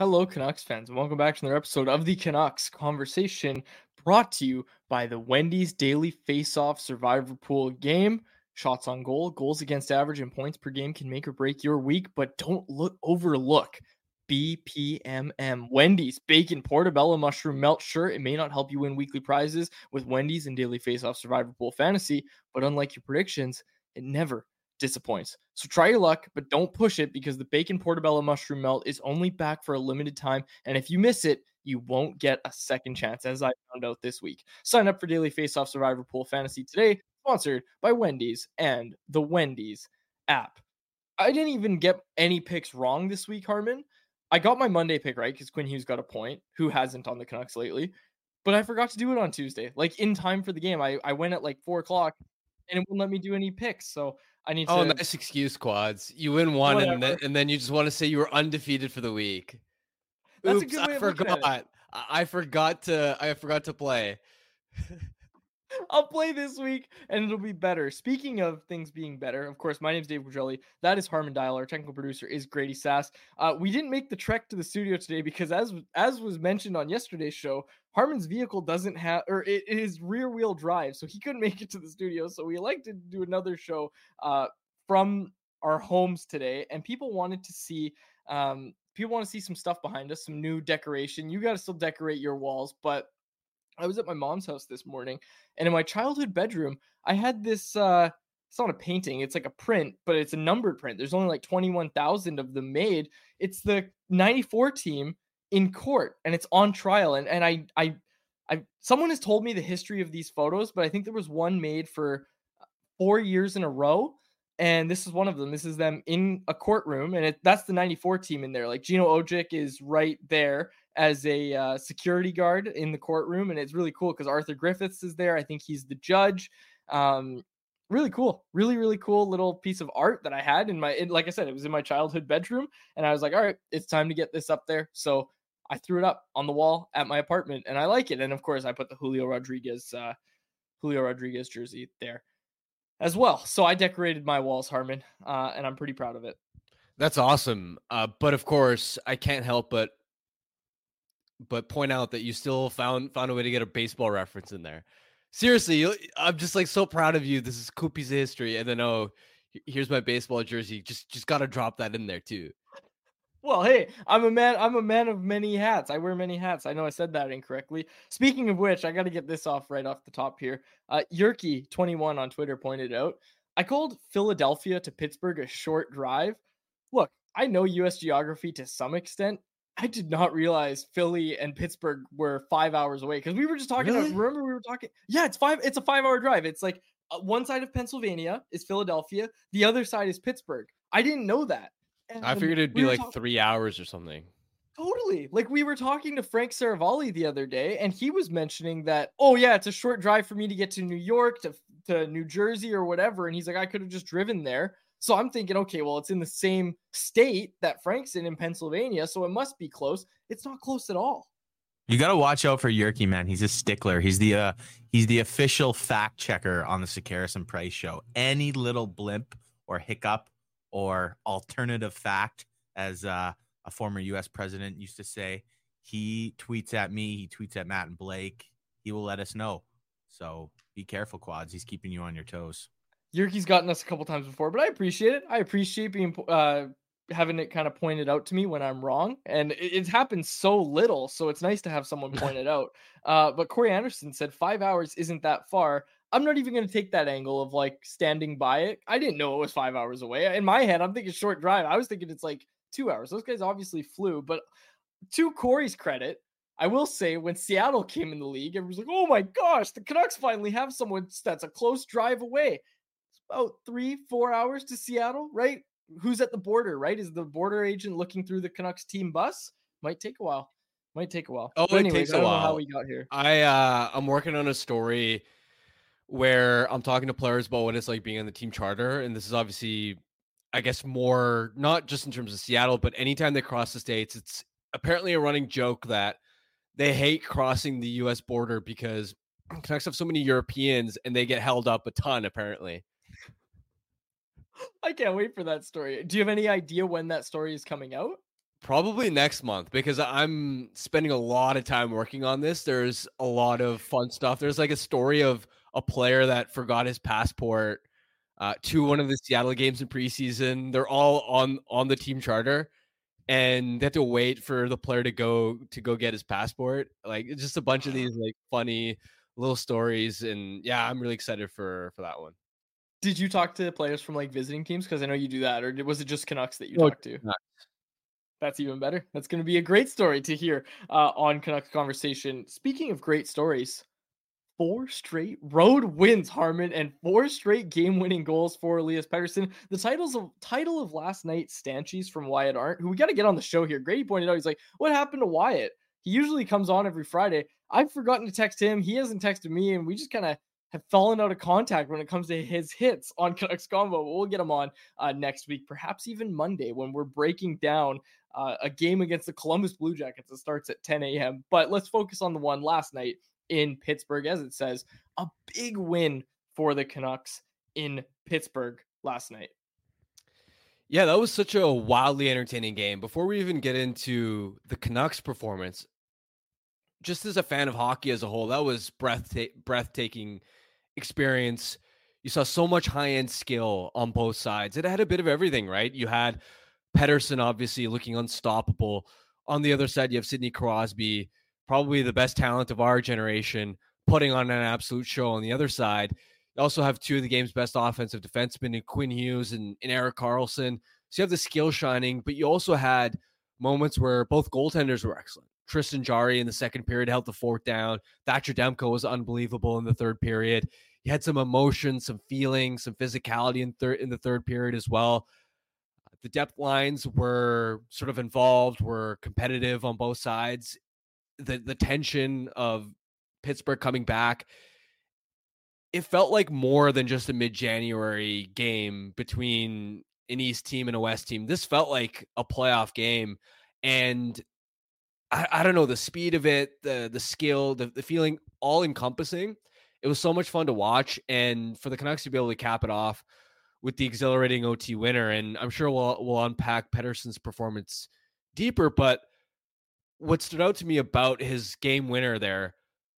Hello, Canucks fans, and welcome back to another episode of the Canucks Conversation brought to you by the Wendy's Daily Face-Off Survivor Pool game. Shots on goal, goals against average, and points per game can make or break your week, but don't look overlook BPMM. Wendy's Bacon Portobello Mushroom Melt. Sure, it may not help you win weekly prizes with Wendy's and Daily Face-Off Survivor Pool Fantasy, but unlike your predictions, it never disappoints. So try your luck, but don't push it because the bacon portobello mushroom melt is only back for a limited time. And if you miss it, you won't get a second chance, as I found out this week. Sign up for Daily Face Off Survivor Pool Fantasy today, sponsored by Wendy's and the Wendy's app. I didn't even get any picks wrong this week, Harman. I got my Monday pick right because Quinn Hughes got a point, who hasn't on the Canucks lately. But I forgot to do it on Tuesday, like in time for the game. I, I went at like four o'clock and it wouldn't let me do any picks. So I need oh, to. nice excuse, quads. You win one, and then, and then you just want to say you were undefeated for the week. That's Oops, a good way I of looking at it. forgot. I forgot to. I forgot to play. I'll play this week and it'll be better. Speaking of things being better, of course, my name's Dave Quadrelli. That is Harman Dayal. Our technical producer is Grady Sas. Uh, we didn't make the trek to the studio today because, as as was mentioned on yesterday's show, Harman's vehicle doesn't have, or it is rear wheel drive, so he couldn't make it to the studio. So we elected to do another show uh, from our homes today, and people wanted to see. Um, people want to see some stuff behind us, some new decoration. You got to still decorate your walls, but I was at my mom's house this morning, and in my childhood bedroom, I had this. uh It's not a painting; it's like a print, but it's a numbered print. There's only like twenty one thousand of them made. It's the '94 team in court, and it's on trial. And and I I I someone has told me the history of these photos, but I think there was one made for uh, four years in a row. And this is one of them. This is them in a courtroom, and it, that's the '94 team in there. Like Gino Odjick is right there, as a uh, security guard in the courtroom, and it's really cool because Arthur Griffiths is there. I think he's the judge. Um, really cool, really really cool little piece of art that I had in my. It, like I said, it was in my childhood bedroom, and I was like, all right, it's time to get this up there. So I threw it up on the wall at my apartment, and I like it. And of course, I put the Julio Rodriguez uh, Julio Rodriguez jersey there as well. So I decorated my walls, Harman, uh, and I'm pretty proud of it. That's awesome. Uh, but of course, I can't help but but point out that you still found found a way to get a baseball reference in there. Seriously, I'm just like so proud of you. This is cool piece of history, and then oh, here's my baseball jersey. Just just got to drop that in there too. Well, hey, I'm a man. I'm a man of many hats. I wear many hats. I know I said that incorrectly. Speaking of which, I got to get this off right off the top here. Uh, Yerky21 on Twitter pointed out, I called Philadelphia to Pittsburgh a short drive. Look, I know U.S. geography to some extent. I did not realize Philly and Pittsburgh were five hours away because we were just talking. Really? About, remember, we were talking. Yeah, it's five. It's a five-hour drive. It's like uh, one side of Pennsylvania is Philadelphia, the other side is Pittsburgh. I didn't know that. I figured it'd we be like talk- three hours or something. Totally. Like we were talking to Frank Seravalli the other day, and he was mentioning that, oh yeah, it's a short drive for me to get to New York, to to New Jersey or whatever. And he's like, I could have just driven there. So I'm thinking, okay, well, it's in the same state that Frank's in in Pennsylvania, so it must be close. It's not close at all. You got to watch out for Yerky, man. He's a stickler. He's the uh, he's the official fact checker on the Sekeres and Price show. Any little blimp or hiccup or alternative fact, as uh, a former U.S. president used to say, he tweets at me. He tweets at Matt and Blake. He will let us know. So be careful, quads. He's keeping you on your toes. Yerky's gotten us a couple times before, but I appreciate it. I appreciate being uh having it kind of pointed out to me when I'm wrong, and it, it's happened so little, so it's nice to have someone point it out. Uh, but Corey Anderson said five hours isn't that far. I'm not even going to take that angle of like standing by it. I didn't know it was five hours away. In my head, I'm thinking short drive. I was thinking it's like two hours. Those guys obviously flew, but to Corey's credit, I will say when Seattle came in the league, everyone's like, "Oh my gosh, the Canucks finally have someone that's a close drive away." About three, four hours to Seattle, right? Who's at the border, right? Is the border agent looking through the Canucks team bus? Might take a while. Might take a while. Oh, But it takes I a don't know how we got here. I uh I'm working on a story where I'm talking to players about what it's like being on the team charter, and this is obviously, I guess, more not just in terms of Seattle, but anytime they cross the states, it's apparently a running joke that they hate crossing the U.S. border because Canucks have so many Europeans and they get held up a ton. Apparently, I can't wait for that story. Do you have any idea when that story is coming out? Probably next month because I'm spending a lot of time working on this. There's a lot of fun stuff. There's like a story of a player that forgot his passport uh, to one of the Seattle games in preseason. They're all on on the team charter, and they have to wait for the player to go to go get his passport. Like it's just a bunch of these like funny little stories, and yeah, I'm really excited for for that one. Did you talk to players from like visiting teams? Because I know you do that, or was it just Canucks that you No, talked to? Canucks. That's even better. That's going to be a great story to hear uh, on Canucks Conversation. Speaking of great stories, four straight road wins, Harman, and four straight game-winning goals for Elias Pettersson. The titles of title of last night, stanchies from Wyatt Arndt, who we got to get on the show here. Grady pointed out, he's like, "What happened to Wyatt? He usually comes on every Friday. I've forgotten to text him. He hasn't texted me, and we just kind of." Have fallen out of contact when it comes to his hits on Canucks Convo. But we'll get him on uh, next week, perhaps even Monday, when we're breaking down uh, a game against the Columbus Blue Jackets that starts at 10 a.m. But let's focus on the one last night in Pittsburgh, as it says, a big win for the Canucks in Pittsburgh last night. Yeah, that was such a wildly entertaining game. Before we even get into the Canucks performance, just as a fan of hockey as a whole, that was breathta- breathtaking experience. You saw so much high end skill on both sides. It had a bit of everything, right? You had Pettersson obviously looking unstoppable. On the other side, you have Sidney Crosby, probably the best talent of our generation, putting on an absolute show on the other side. You also have two of the game's best offensive defensemen in Quinn Hughes and, and Erik Karlsson. So you have the skill shining, but you also had moments where both goaltenders were excellent. Tristan Jarry in the second period held the fourth down. Thatcher Demko was unbelievable in the third period. You had some emotion, some feeling, some physicality in third in the third period as well. The depth lines were sort of involved, were competitive on both sides. The the tension of Pittsburgh coming back, it felt like more than just a mid-January game between an East team and a West team. This felt like a playoff game. And I, I don't know, the speed of it, the the skill, the, the feeling all encompassing. It was so much fun to watch. And for the Canucks to be able to cap it off with the exhilarating OT winner. And I'm sure we'll we'll unpack Pettersson's performance deeper, but what stood out to me about his game winner there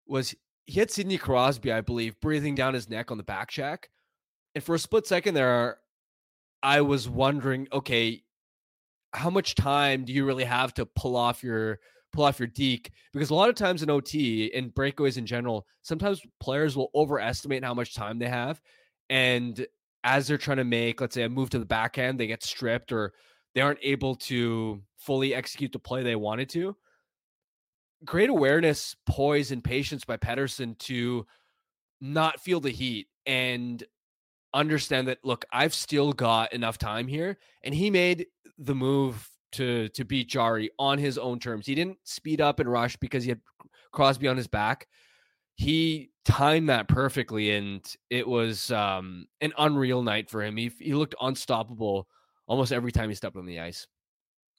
was he had Sidney Crosby, I believe, breathing down his neck on the back check. And for a split second there, I was wondering, okay, how much time do you really have to pull off your pull off your deke because a lot of times in OT and breakaways in general, sometimes players will overestimate how much time they have. And as they're trying to make, let's say, a move to the backhand, they get stripped or they aren't able to fully execute the play they wanted to. Great awareness, poise, and patience by Pettersson to not feel the heat and understand that look, I've still got enough time here. And he made the move to to beat Jarry on his own terms. He didn't speed up and rush because he had Crosby on his back. He timed that perfectly, and it was um, an unreal night for him. He he looked unstoppable almost every time he stepped on the ice.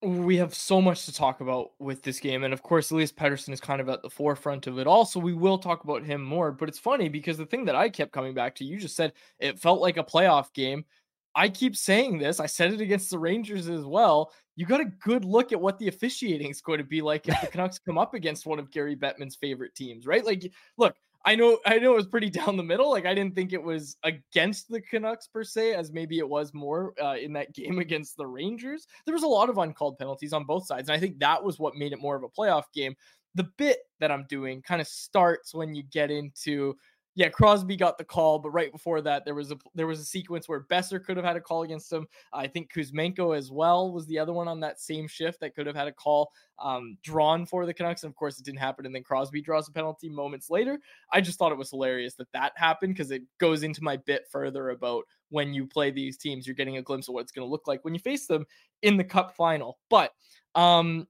We have so much to talk about with this game, and of course, Elias Pettersson is kind of at the forefront of it. Also, we will talk about him more. But it's funny because the thing that I kept coming back to, you just said it felt like a playoff game. I keep saying this. I said it against the Rangers as well. You got a good look at what the officiating is going to be like if the Canucks come up against one of Gary Bettman's favorite teams, right? Like, look, I know, I know it was pretty down the middle. Like, I didn't think it was against the Canucks per se, as maybe it was more uh, in that game against the Rangers. There was a lot of uncalled penalties on both sides, and I think that was what made it more of a playoff game. The bit that I'm doing kind of starts when you get into yeah, Crosby got the call, but right before that, there was a there was a sequence where Boeser could have had a call against him. I think Kuzmenko as well was the other one on that same shift that could have had a call um, drawn for the Canucks. And of course, it didn't happen. And then Crosby draws a penalty moments later. I just thought it was hilarious that that happened because it goes into my bit further about when you play these teams, you're getting a glimpse of what it's going to look like when you face them in the Cup final. But um,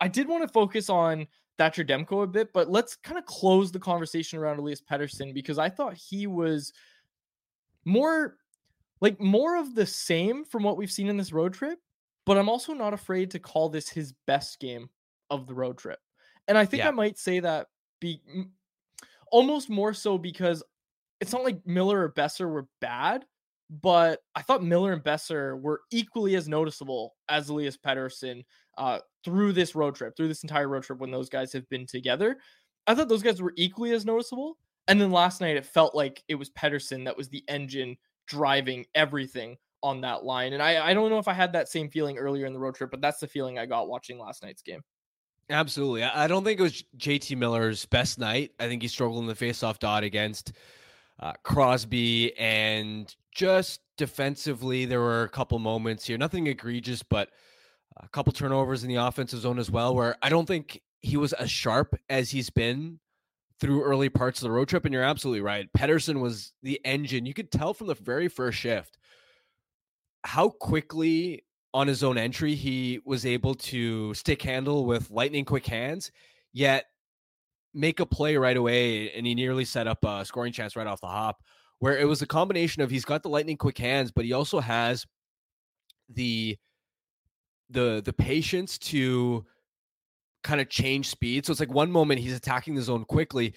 I did want to focus on Thatcher Demko a bit, but let's kind of close the conversation around Elias Pettersson because I thought he was more like more of the same from what we've seen in this road trip, but I'm also not afraid to call this his best game of the road trip. And I think yeah. I might say that be almost more so because it's not like Miller or Boeser were bad, but I thought Miller and Boeser were equally as noticeable as Elias Pettersson uh, through this road trip, through this entire road trip when those guys have been together. I thought those guys were equally as noticeable. And then last night, it felt like it was Pettersson that was the engine driving everything on that line. And I, I don't know if I had that same feeling earlier in the road trip, but that's the feeling I got watching last night's game. Absolutely. I don't think it was JT Miller's best night. I think he struggled in the faceoff dot against uh, Crosby and just defensively, there were a couple moments here, nothing egregious, but a couple turnovers in the offensive zone as well, where I don't think he was as sharp as he's been through early parts of the road trip. And you're absolutely right. Pettersson was the engine. You could tell from the very first shift how quickly on his own entry he was able to stick handle with lightning quick hands, yet make a play right away. And he nearly set up a scoring chance right off the hop, where it was a combination of he's got the lightning quick hands, but he also has the the the patience to kind of change speed. So it's like one moment he's attacking the zone quickly,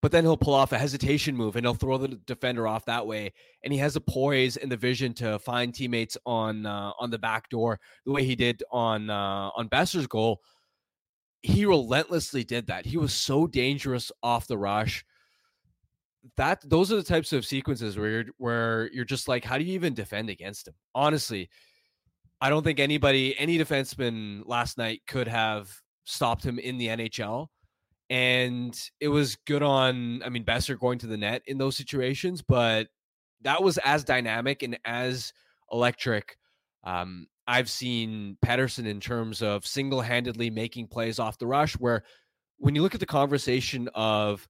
but then he'll pull off a hesitation move and he'll throw the defender off that way. And he has a poise and the vision to find teammates on uh, on the back door the way he did on uh, on Boeser's goal. He relentlessly did that. He was so dangerous off the rush. That those are the types of sequences where you're where you're just like, how do you even defend against him? Honestly, I don't think anybody, any defenseman last night could have stopped him in the NHL. And it was good on, I mean, Boeser going to the net in those situations, but that was as dynamic and as electric. Um, I've seen Pettersson in terms of single handedly making plays off the rush, where when you look at the conversation of,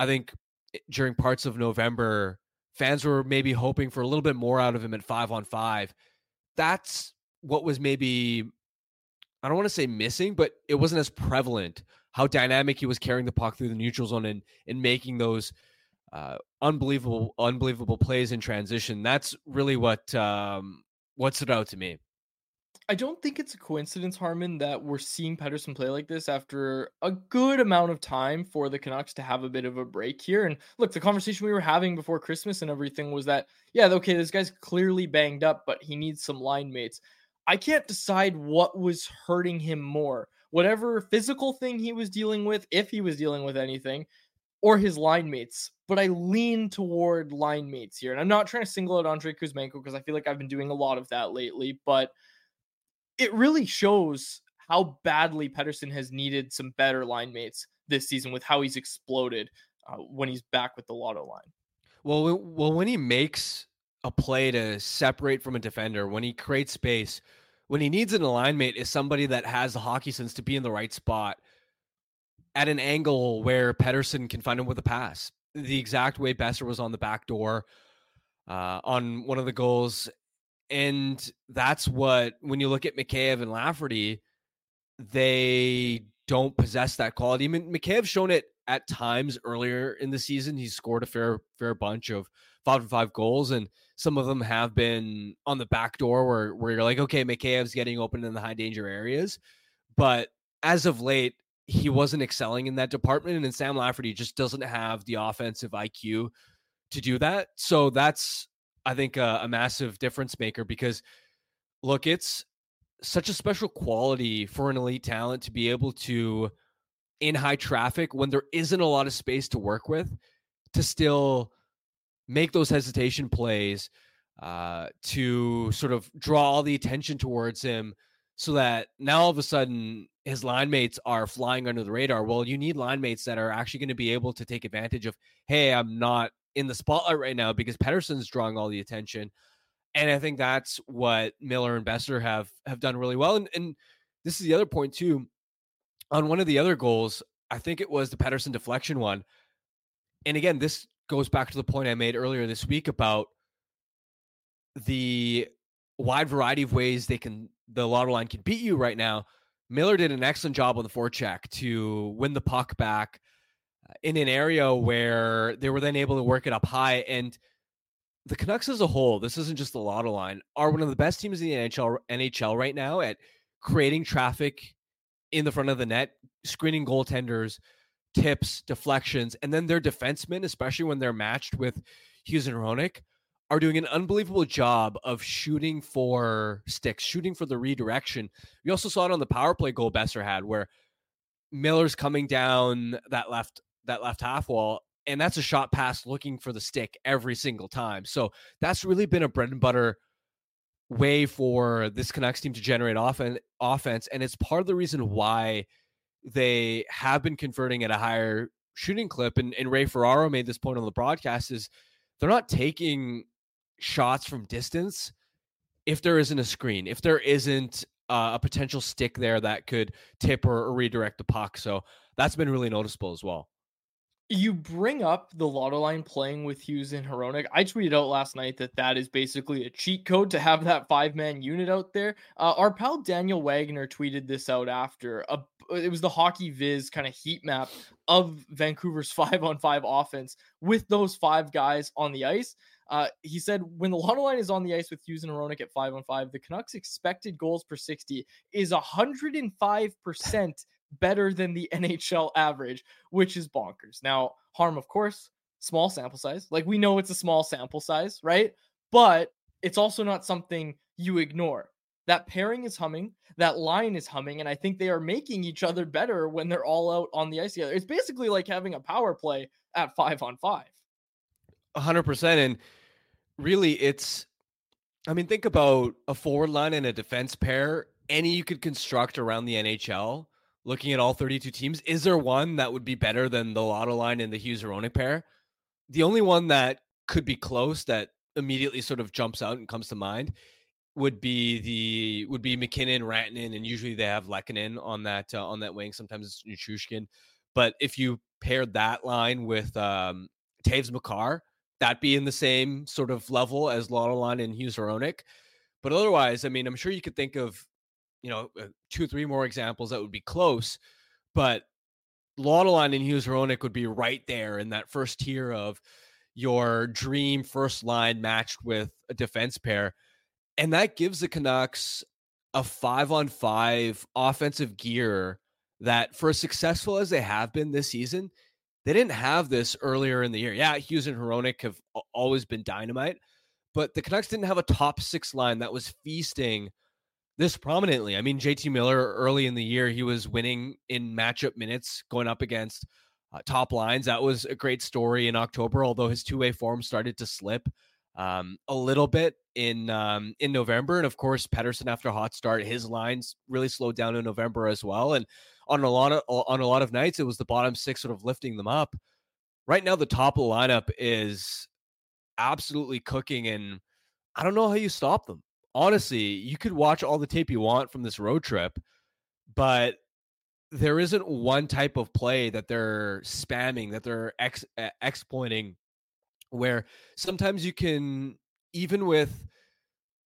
I think eh, during parts of November, fans were maybe hoping for a little bit more out of him at five on five that's what was maybe I don't want to say missing, but it wasn't as prevalent how dynamic he was carrying the puck through the neutral zone and and making those uh, unbelievable unbelievable plays in transition. That's really what um, what stood out to me. I don't think it's a coincidence, Harman, that we're seeing Pettersson play like this after a good amount of time for the Canucks to have a bit of a break here. And look, the conversation we were having before Christmas and everything was that, yeah, okay, this guy's clearly banged up, but he needs some line mates. I can't decide what was hurting him more. Whatever physical thing he was dealing with, if he was dealing with anything, or his line mates. But I lean toward line mates here. And I'm not trying to single out Andrei Kuzmenko because I feel like I've been doing a lot of that lately, but – it really shows how badly Pettersson has needed some better line mates this season with how he's exploded uh, when he's back with the lotto line. Well, well, when he makes a play to separate from a defender, when he creates space, when he needs an alignment, mate, is somebody that has the hockey sense to be in the right spot at an angle where Pettersson can find him with a pass. The exact way Boeser was on the back door uh, on one of the goals. And that's what, when you look at Mikheyev and Lafferty, they don't possess that quality. I mean, Mikheyev's shown it at times earlier in the season. He's scored a fair fair bunch of five and five goals, and some of them have been on the back door where where you're like, okay, Mikheyev's getting open in the high danger areas. But as of late, he wasn't excelling in that department, and Sam Lafferty just doesn't have the offensive IQ to do that. So that's I think a, a massive difference maker because look, it's such a special quality for an elite talent to be able to in high traffic when there isn't a lot of space to work with to still make those hesitation plays uh, to sort of draw all the attention towards him so that now all of a sudden his line mates are flying under the radar. Well, you need line mates that are actually going to be able to take advantage of, hey, I'm not in the spotlight right now because Pettersson's drawing all the attention. And I think that's what Miller and Boeser have have done really well. And, and this is the other point too. On one of the other goals, I think it was the Pettersson deflection one. And again, this goes back to the point I made earlier this week about the wide variety of ways they can the lotto line can beat you right now. Miller did an excellent job on the forecheck to win the puck back in an area where they were then able to work it up high. And the Canucks as a whole, this isn't just the lotto line, are one of the best teams in the NHL NHL right now at creating traffic in the front of the net, screening goaltenders, tips, deflections, and then their defensemen, especially when they're matched with Hughes and Hronek, are doing an unbelievable job of shooting for sticks, shooting for the redirection. We also saw it on the power play goal Boeser had, where Miller's coming down that left that left half wall, and that's a shot pass looking for the stick every single time. So that's really been a bread and butter way for this Canucks team to generate offense, and it's part of the reason why they have been converting at a higher shooting clip. And, and Ray Ferraro made this point on the broadcast: is they're not taking shots from distance if there isn't a screen, if there isn't uh, a potential stick there that could tip or, or redirect the puck. So that's been really noticeable as well. You bring up the lotto line playing with Hughes and Hronek. I tweeted out last night that that is basically a cheat code to have that five man unit out there. Uh, our pal Daniel Wagner tweeted this out after. A, it was the HockeyViz kind of heat map of Vancouver's five on five offense with those five guys on the ice. Uh, he said when the lotto line is on the ice with Hughes and Hronek at five on five, the Canucks' expected goals per 60 is 105% better than the NHL average, which is bonkers. Now, harm, of course, small sample size. Like we know it's a small sample size, right? But it's also not something you ignore. That pairing is humming, that line is humming, and I think they are making each other better when they're all out on the ice together. It's basically like having a power play at five on five. 100%. And really, it's, I mean, think about a forward line and a defense pair, any you could construct around the NHL looking at all 32 teams, is there one that would be better than the Lotto line and the Hughes Hronek pair? The only one that could be close that immediately sort of jumps out and comes to mind would be the would be MacKinnon, Rantanen, and usually they have Lehkonen on that uh, on that wing. Sometimes it's Nichushkin. But if you paired that line with um, Toews Makar, that'd be in the same sort of level as Lotto line and Hughes Hronek. But otherwise, I mean, I'm sure you could think of you know, uh, two, three more examples that would be close, but Lotto line and Hughes Hronek would be right there in that first tier of your dream first line matched with a defense pair. And that gives the Canucks a five on five offensive gear that, for as successful as they have been this season, they didn't have this earlier in the year. Yeah, Hughes and Hronek have always been dynamite, but the Canucks didn't have a top six line that was feasting this prominently. I mean, JT Miller early in the year, he was winning in matchup minutes going up against uh, top lines. That was a great story in October, although his two way form started to slip um, a little bit in um, in November, and of course Pettersson after a hot start, his lines really slowed down in November as well. And on a lot of on a lot of nights, it was the bottom six sort of lifting them up. Right now, the top of the lineup is absolutely cooking, and I don't know how you stop them. Honestly, you could watch all the tape you want from this road trip, but there isn't one type of play that they're spamming, that they're ex- exploiting, where sometimes you can, even with,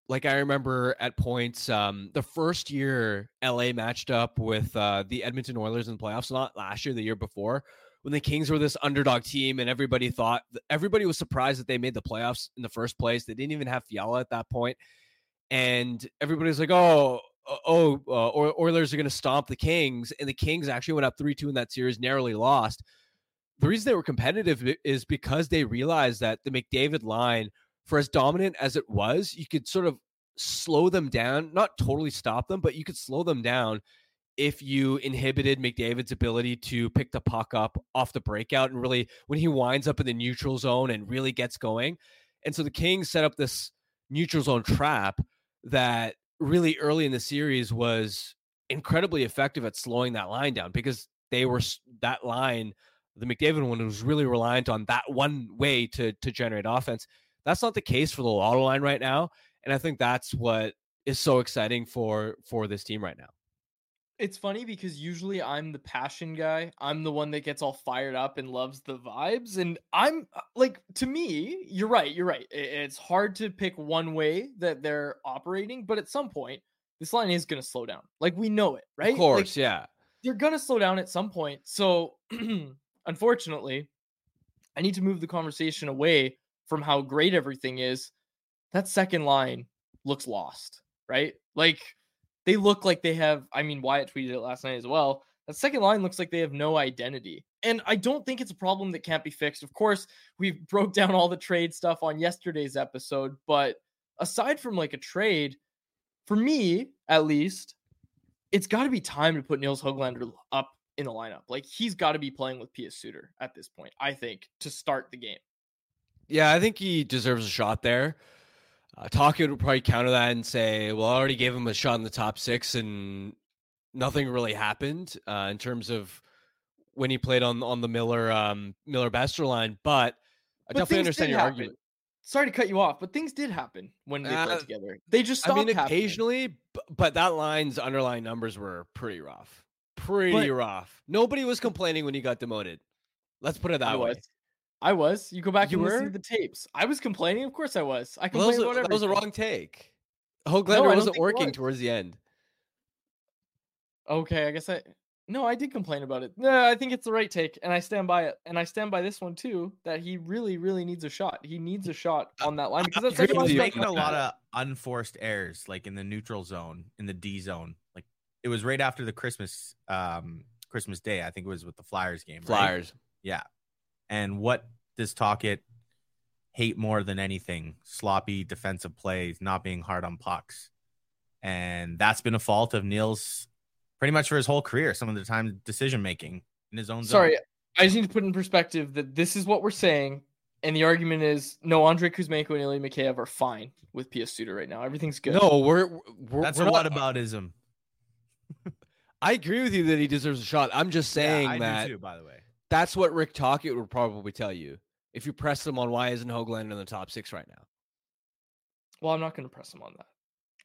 like I remember at points, um, the first year LA matched up with uh, the Edmonton Oilers in the playoffs, not last year, the year before, when the Kings were this underdog team and everybody thought, everybody was surprised that they made the playoffs in the first place. They didn't even have Fiala at that point. And everybody's like, oh, oh, uh, Oilers are going to stomp the Kings, and the Kings actually went up three two in that series, narrowly lost. The reason they were competitive is because they realized that the McDavid line, for as dominant as it was, you could sort of slow them down, not totally stop them, but you could slow them down if you inhibited McDavid's ability to pick the puck up off the breakout and really when he winds up in the neutral zone and really gets going. And so the Kings set up this neutral zone trap that really early in the series was incredibly effective at slowing that line down because they were that line the McDavid one was really reliant on that one way to to generate offense. That's not the case for the Lotto line right now, and I think that's what is so exciting for for this team right now. It's funny because usually I'm the passion guy. I'm the one that gets all fired up and loves the vibes. And I'm uh, like, to me, you're right. You're right. It's hard to pick one way that they're operating, but at some point, this line is going to slow down. Like, we know it, right? Of course, like, yeah. They're going to slow down at some point. So, unfortunately, I need to move the conversation away from how great everything is. That second line looks lost, right? Like, they look like they have. I mean, Wyatt tweeted it last night as well. That second line looks like they have no identity. And I don't think it's a problem that can't be fixed. Of course, we broke down all the trade stuff on yesterday's episode, but aside from like a trade, for me at least, it's got to be time to put Nils Hoglander up in the lineup. Like he's got to be playing with Pius Suter at this point, I think, to start the game. Yeah, I think he deserves a shot there. Uh, Tocchet would probably counter that and say, well, I already gave him a shot in the top six and nothing really happened uh, in terms of when he played on on the Miller um, Miller Boeser line. But I but definitely understand your happen. argument. Sorry to cut you off, but things did happen when they uh, played together. They just stopped. I mean, occasionally, but that line's underlying numbers were pretty rough. Pretty but, rough. Nobody was complaining when he got demoted. Let's put it that way. Was. I was. You go back you and were? listen to the tapes. I was complaining. Of course I was. I complained well, was, a, that was a wrong take. Hoglander no, wasn't working was. towards the end. Okay, I guess I no, I did complain about it. No, I think it's the right take, and I stand by it. And I stand by this one too. That he really, really needs a shot. He needs a shot on that line because that's he's making a lot of unforced errors, like in the neutral zone, in the D zone. Like it was right after the Christmas, um, Christmas Day. I think it was with the Flyers game. Flyers. Right? Yeah, and what does Tocchet hate more than anything? Sloppy defensive plays, not being hard on pucks. And that's been a fault of Neil's pretty much for his whole career, some of the time decision making in his own Sorry, zone. I just need to put in perspective that this is what we're saying. And the argument is no, Andrei Kuzmenko and Ilya Mikheyev are fine with Pius Suter right now. Everything's good. No, we're, we're that's we're a whataboutism. I agree with you that he deserves a shot. I'm just saying yeah, that. Too, by the way, that's what Rick Tocchet would probably tell you if you press him on why isn't Hoglander in the top six right now. Well, I'm not going to press him on that.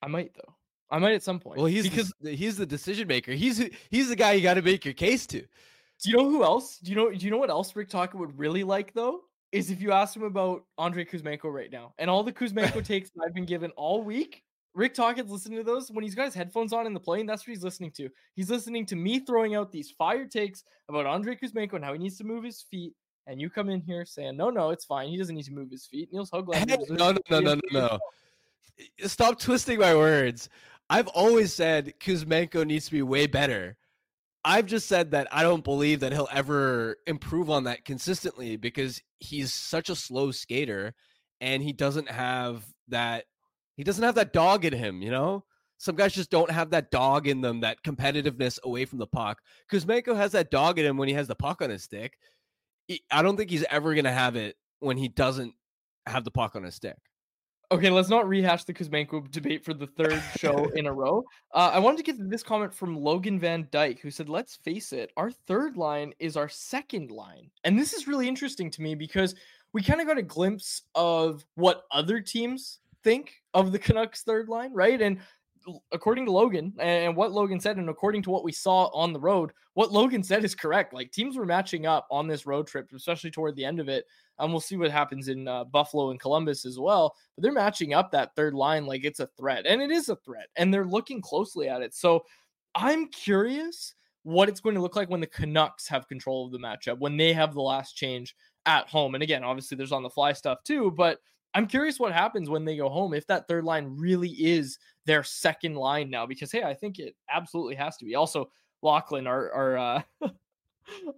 I might though. I might at some point. Well, he's because the, he's the decision maker. He's he's the guy you got to make your case to. Do you know who else? Do you know? Do you know what else Rick Tocchet would really like though? Is if you asked him about Andre Kuzmenko right now and all the Kuzmenko takes I've been given all week. Rick Tocchet's listening to those when he's got his headphones on in the plane. That's what he's listening to. He's listening to me throwing out these fire takes about Andrei Kuzmenko and how he needs to move his feet. And you come in here saying, "No, no, it's fine. He doesn't need to move his feet." Nils Hoglander. Hey, no, no, no, no, no, no. Stop twisting my words. I've always said Kuzmenko needs to be way better. I've just said that I don't believe that he'll ever improve on that consistently because he's such a slow skater and he doesn't have that he doesn't have that dog in him, you know? Some guys just don't have that dog in them, that competitiveness away from the puck. Kuzmenko has that dog in him when he has the puck on his stick. I don't think he's ever going to have it when he doesn't have the puck on his stick. Okay, let's not rehash the Kuzmenko debate for the third show in a row. Uh, I wanted to get this comment from Logan Van Dyke, who said, Let's face it, our third line is our second line. And this is really interesting to me because we kind of got a glimpse of what other teams think of the Canucks third line, right? And according to Logan and what Logan said, and according to what we saw on the road, what Logan said is correct. Like teams were matching up on this road trip, especially toward the end of it. And we'll see what happens in uh, Buffalo and Columbus as well. But they're matching up that third line like it's a threat, and it is a threat, and they're looking closely at it. So I'm curious what it's going to look like when the Canucks have control of the matchup, when they have the last change at home. And again, obviously, there's on the fly stuff too, but I'm curious what happens when they go home if that third line really is their second line now. Because hey, I think it absolutely has to be. Also, Lachlan, our our uh,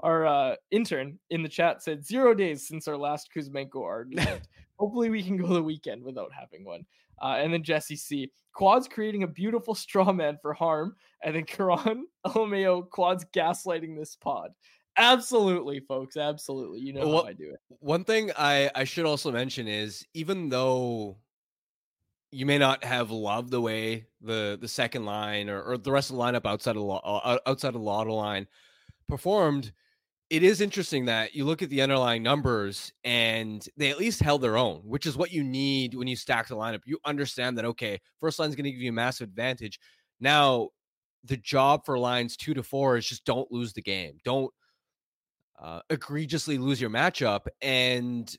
our uh, intern in the chat said zero days since our last Kuzmenko argument. Hopefully, we can go the weekend without having one. Uh, and then Jesse C. Quad's creating a beautiful straw man for harm. And then Karan Lomeo Quad's gaslighting this pod. Absolutely, folks. Absolutely. You know what, how I do it. One thing I, I should also mention is even though you may not have loved the way the the second line or, or the rest of the lineup outside of uh, outside of the lotto line performed, it is interesting that you look at the underlying numbers and they at least held their own, which is what you need when you stack the lineup. You understand that okay, first line is going to give you a massive advantage. Now, the job for lines two to four is just don't lose the game. Don't uh, egregiously lose your matchup. And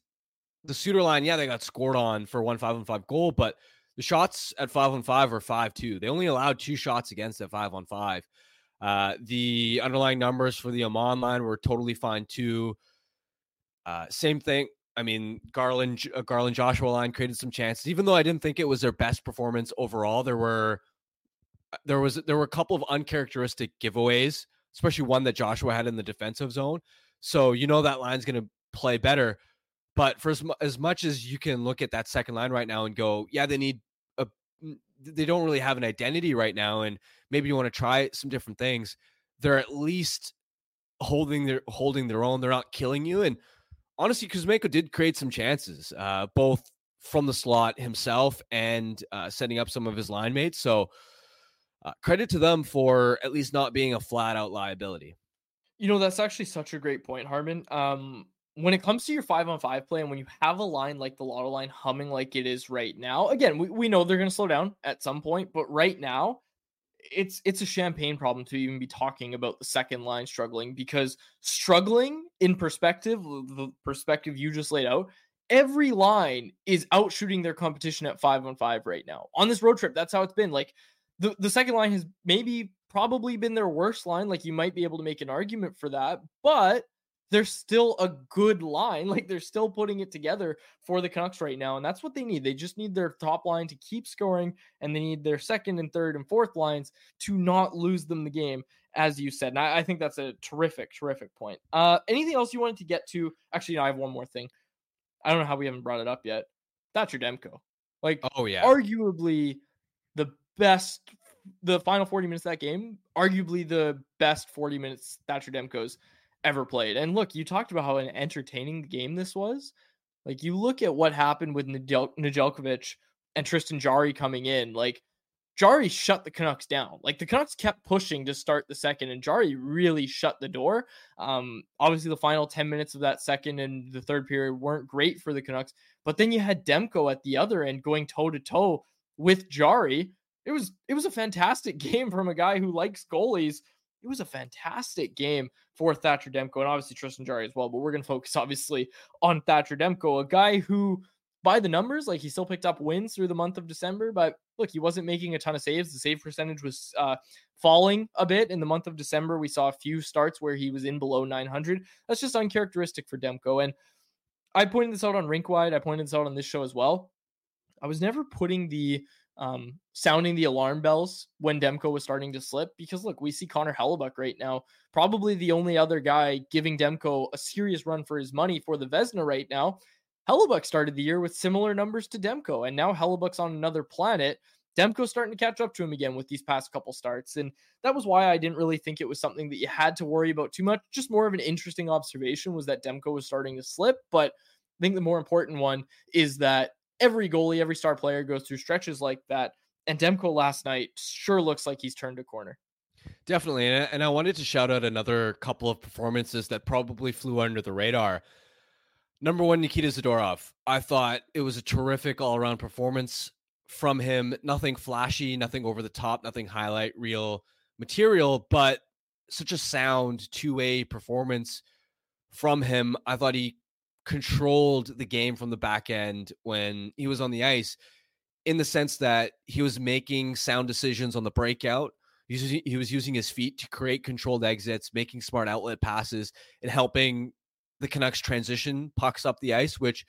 the Suter line, yeah, they got scored on for one five on five goal, but the shots at five on five were five two. They only allowed two shots against at five on five. Uh, the underlying numbers for the Aman line were totally fine too. Uh, same thing. I mean, Garland, uh, Garland, Joshua line created some chances, even though I didn't think it was their best performance overall. There were, uh, there was, there were a couple of uncharacteristic giveaways, especially one that Joshua had in the defensive zone. So you know that line's going to play better. But for as, as much as you can look at that second line right now and go, yeah, they need a, they don't really have an identity right now, and maybe you want to try some different things. They're at least holding their holding their own. They're not killing you. And honestly, Kuzmenko did create some chances, uh, both from the slot himself and uh, setting up some of his line mates. So uh, credit to them for at least not being a flat out liability. You know, that's actually such a great point, Harman. Um, when it comes to your five on five play and when you have a line like the lotto line humming like it is right now, again, we, we know they're going to slow down at some point, but right now, it's it's a champagne problem to even be talking about the second line struggling because struggling in perspective, the perspective you just laid out, every line is out shooting their competition at five on five right now. On this road trip, that's how it's been. Like the, the second line has maybe probably been their worst line. Like you might be able to make an argument for that, but they're still a good line. Like they're still putting it together for the Canucks right now. And that's what they need. They just need their top line to keep scoring, and they need their second and third and fourth lines to not lose them the game, as you said. And I, I think that's a terrific, terrific point. Uh, anything else you wanted to get to? Actually, no, I have one more thing. I don't know how we haven't brought it up yet. Thatcher Demko. Like, oh, yeah. Arguably the best the final 40 minutes of that game, arguably the best 40 minutes Thatcher Demko's ever played. And look, you talked about how an entertaining game this was. Like you look at what happened with Nedel- Nedeljkovic and Tristan Jarry coming in, like Jarry shut the Canucks down. Like the Canucks kept pushing to start the second, and Jarry really shut the door. Um, obviously, the final 10 minutes of that second and the third period weren't great for the Canucks, but then you had Demko at the other end going toe to toe with Jarry, it was it was a fantastic game from a guy who likes goalies. It was a fantastic game for Thatcher Demko and obviously Tristan Jarry as well. But we're gonna focus obviously on Thatcher Demko, a guy who by the numbers, like he still picked up wins through the month of December, but look, he wasn't making a ton of saves. The save percentage was uh, falling a bit in the month of December. We saw a few starts where he was in below 900. That's just uncharacteristic for Demko. And I pointed this out on Rinkwide. I pointed this out on this show as well. I was never putting the um, sounding the alarm bells when Demko was starting to slip. Because look, we see Connor Hellebuyck right now, probably the only other guy giving Demko a serious run for his money for the Vezina right now. Hellebuyck started the year with similar numbers to Demko, and now Hellebuyck's on another planet. Demko's starting to catch up to him again with these past couple starts. And that was why I didn't really think it was something that you had to worry about too much. Just more of an interesting observation was that Demko was starting to slip. But I think the more important one is that every goalie, every star player goes through stretches like that. And Demko last night sure looks like he's turned a corner. Definitely. And I wanted to shout out another couple of performances that probably flew under the radar. Number one, Nikita Zadorov. I thought it was a terrific all around performance from him. Nothing flashy, nothing over the top, nothing highlight reel material, but such a sound two way performance from him. I thought he controlled the game from the back end when he was on the ice in the sense that he was making sound decisions on the breakout. He was using his feet to create controlled exits, making smart outlet passes, and helping the Canucks transition pucks up the ice, which,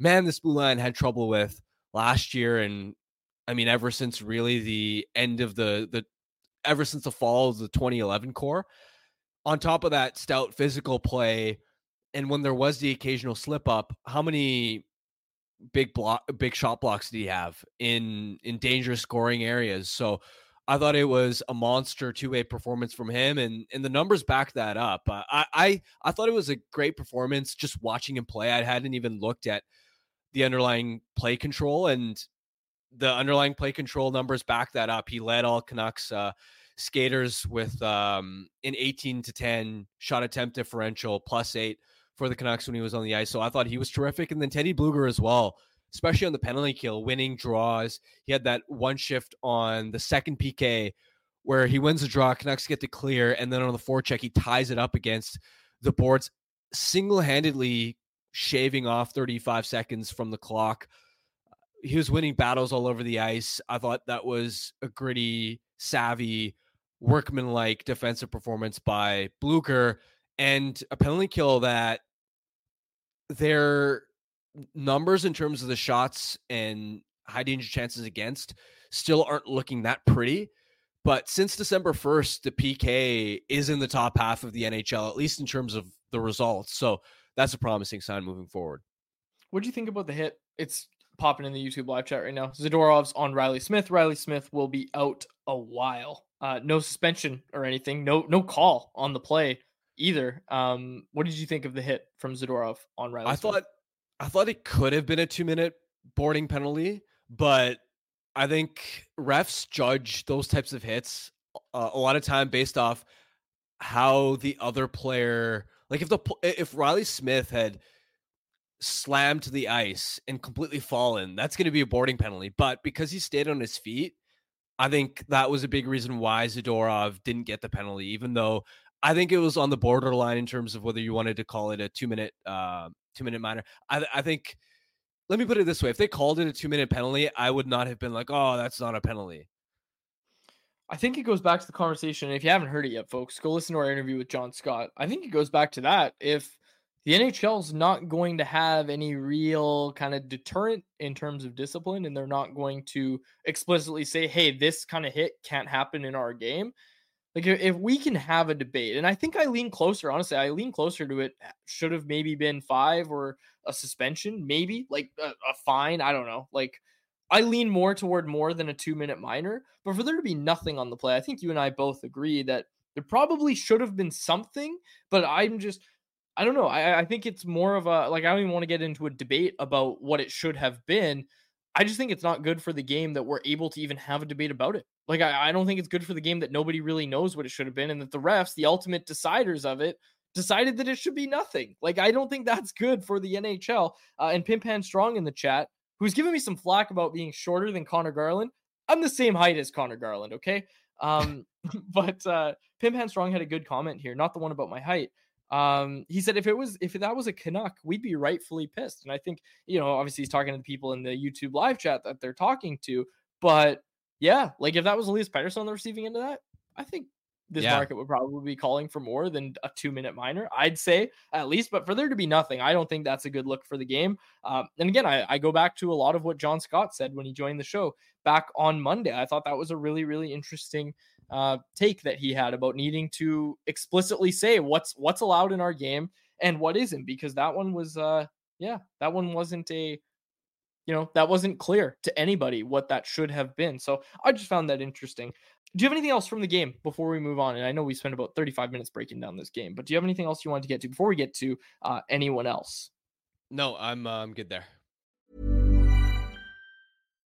man, this blue line had trouble with last year. And I mean, ever since really the end of the, the, ever since the fall of the 2011 core. On top of that, stout physical play and when there was the occasional slip up, how many big block big shot blocks did he have in in dangerous scoring areas? So I thought it was a monster two way performance from him, and and the numbers back that up. Uh, I I I thought it was a great performance just watching him play. I hadn't even looked at the underlying play control, and the underlying play control numbers back that up. He led all Canucks uh, skaters with um, an 18 to 10 shot attempt differential, plus eight for the Canucks when he was on the ice. So I thought he was terrific. And then Teddy Blueger as well, especially on the penalty kill, winning draws. He had that one shift on the second PK where he wins the draw, Canucks get to clear, and then on the forecheck, he ties it up against the boards, single handedly shaving off 35 seconds from the clock. He was winning battles all over the ice. I thought that was a gritty, savvy, workmanlike defensive performance by Blueger and a penalty kill that their numbers in terms of the shots and high danger chances against still aren't looking that pretty. But since December 1st, the PK is in the top half of the NHL, at least in terms of the results. So that's a promising sign moving forward. What do you think about the hit? It's popping in the YouTube live chat right now. Zadorov's on Reilly Smith. Reilly Smith will be out a while. Uh, no suspension or anything. No no call on the play either. Um, what did you think of the hit from Zadorov on Reilly? I Smith? thought I thought it could have been a two minute boarding penalty, but I think refs judge those types of hits uh, a lot of time based off how the other player, like if the if Reilly Smith had slammed to the ice and completely fallen, that's going to be a boarding penalty. But because he stayed on his feet, I think that was a big reason why Zadorov didn't get the penalty, even though I think it was on the borderline in terms of whether you wanted to call it a two minute uh, two minute minor. I, I think. Let me put it this way: if they called it a two minute penalty, I would not have been like, "Oh, that's not a penalty." I think it goes back to the conversation. If you haven't heard it yet, folks, go listen to our interview with John Scott. I think it goes back to that. If the NHL is not going to have any real kind of deterrent in terms of discipline, and they're not going to explicitly say, "Hey, this kind of hit can't happen in our game," Like if we can have a debate, and I think I lean closer. Honestly, I lean closer to it. Should have maybe been five or a suspension, maybe like a, a fine. I don't know. Like I lean more toward more than a two minute minor. But for there to be nothing on the play, I think you and I both agree that there probably should have been something. But I'm just, I don't know. I, I think it's more of a like I don't even want to get into a debate about what it should have been. I just think it's not good for the game that we're able to even have a debate about it. Like, I, I don't think it's good for the game that nobody really knows what it should have been and that the refs, the ultimate deciders of it, decided that it should be nothing. Like, I don't think that's good for the NHL. Uh, and Pimpan Strong in the chat, who's giving me some flack about being shorter than Conor Garland. I'm the same height as Conor Garland, okay? Um, but uh, Pimpan Strong had a good comment here, not the one about my height. Um, he said if it was if that was a Canuck, we'd be rightfully pissed. And I think you know, obviously he's talking to the people in the YouTube live chat that they're talking to, but yeah, like if that was Elias Pettersson on the receiving end of that, I think this yeah. market would probably be calling for more than a two minute minor. I'd say at least, but for there to be nothing, I don't think that's a good look for the game. Um, and again, I, I, go back to a lot of what John Scott said when he joined the show back on Monday. I thought that was a really, really interesting uh, take that he had about needing to explicitly say what's what's allowed in our game and what isn't, because that one was, uh, yeah, that one wasn't a, you know, that wasn't clear to anybody what that should have been. So I just found that interesting. Do you have anything else from the game before we move on? And I know we spent about 35 minutes breaking down this game, but do you have anything else you wanted to get to before we get to uh, anyone else? No, I'm uh, I'm good there.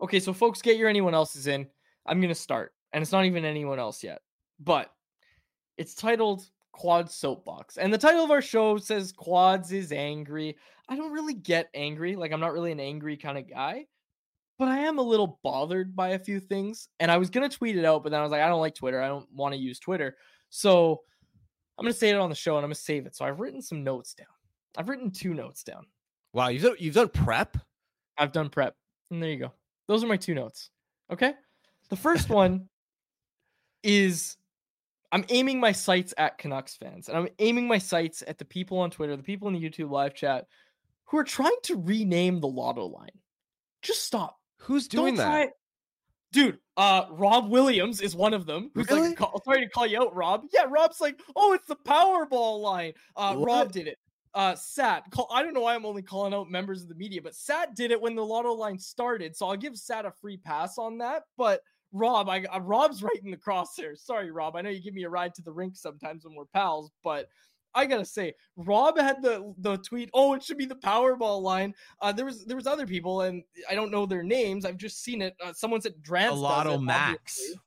Okay, so folks, get your anyone else's in. I'm gonna start, and it's not even anyone else yet, but it's titled Quad Soapbox, and the title of our show says Quads is angry. I don't really get angry, like I'm not really an angry kind of guy, but I am a little bothered by a few things. And I was gonna tweet it out, but then I was like, I don't like Twitter. I don't want to use Twitter, so I'm gonna say it on the show, and I'm gonna save it. So I've written some notes down. I've written two notes down. Wow, you've done, you've done prep. I've done prep, and there you go. Those are my two notes. Okay. The first one is I'm aiming my sights at Canucks fans, and I'm aiming my sights at the people on Twitter, the people in the YouTube live chat who are trying to rename the lotto line. Just stop. Who's doing Don't that? try- Dude, uh, Rob Williams is one of them. Who's Really? like, sorry to call you out, Rob. Yeah, Rob's like, oh, it's the Powerball line. Uh, What? Rob did it. Uh, Sat, call, I don't know why I'm only calling out members of the media, but Sat did it when the lotto line started, so I'll give Sat a free pass on that. But Rob, I uh, Rob's right in the crosshairs. Sorry, Rob. I know you give me a ride to the rink sometimes when we're pals, but I gotta say, Rob had the the tweet. Oh, it should be the Powerball line. Uh, there was there was other people, and I don't know their names. I've just seen it. Uh, someone said Drance. Lotto Max. obviously.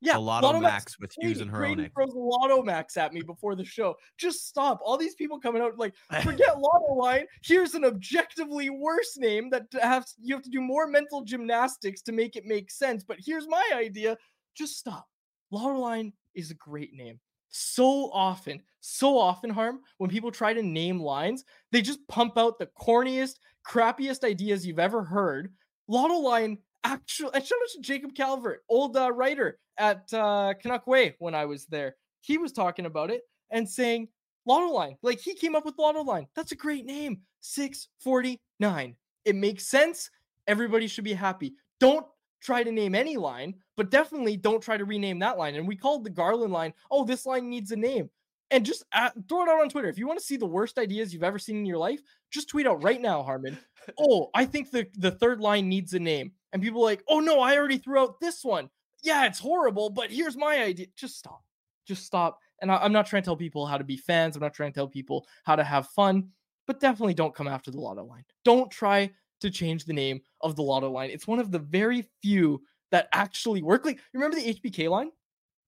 Yeah, A Lotto Max with Hughes and Grady Hronek. throws Lotto Max at me before the show. Just stop. All these people coming out like, forget Lotto Line. Here's an objectively worse name that has you have to do more mental gymnastics to make it make sense. But here's my idea. Just stop. Lotto Line is a great name. So often, so often, harm when people try to name lines, they just pump out the corniest, crappiest ideas you've ever heard. Lotto Line actually, and shout out to Jacob Calvert, old uh, writer at uh, Canuck Way when I was there. He was talking about it and saying Lotto Line. Like he came up with Lotto Line. That's a great name. 649. It makes sense. Everybody should be happy. Don't try to name any line, but definitely don't try to rename that line. And we called the Garland line, oh, this line needs a name. And just at, throw it out on Twitter. If you want to see the worst ideas you've ever seen in your life, just tweet out right now, Harman. oh, I think the, the third line needs a name. And people are like, oh no, I already threw out this one. Yeah, it's horrible, but here's my idea. Just stop. Just stop. And I, I'm not trying to tell people how to be fans. I'm not trying to tell people how to have fun, but definitely don't come after the lotto line. Don't try to change the name of the lotto line. It's one of the very few that actually work. Like, remember the HBK line?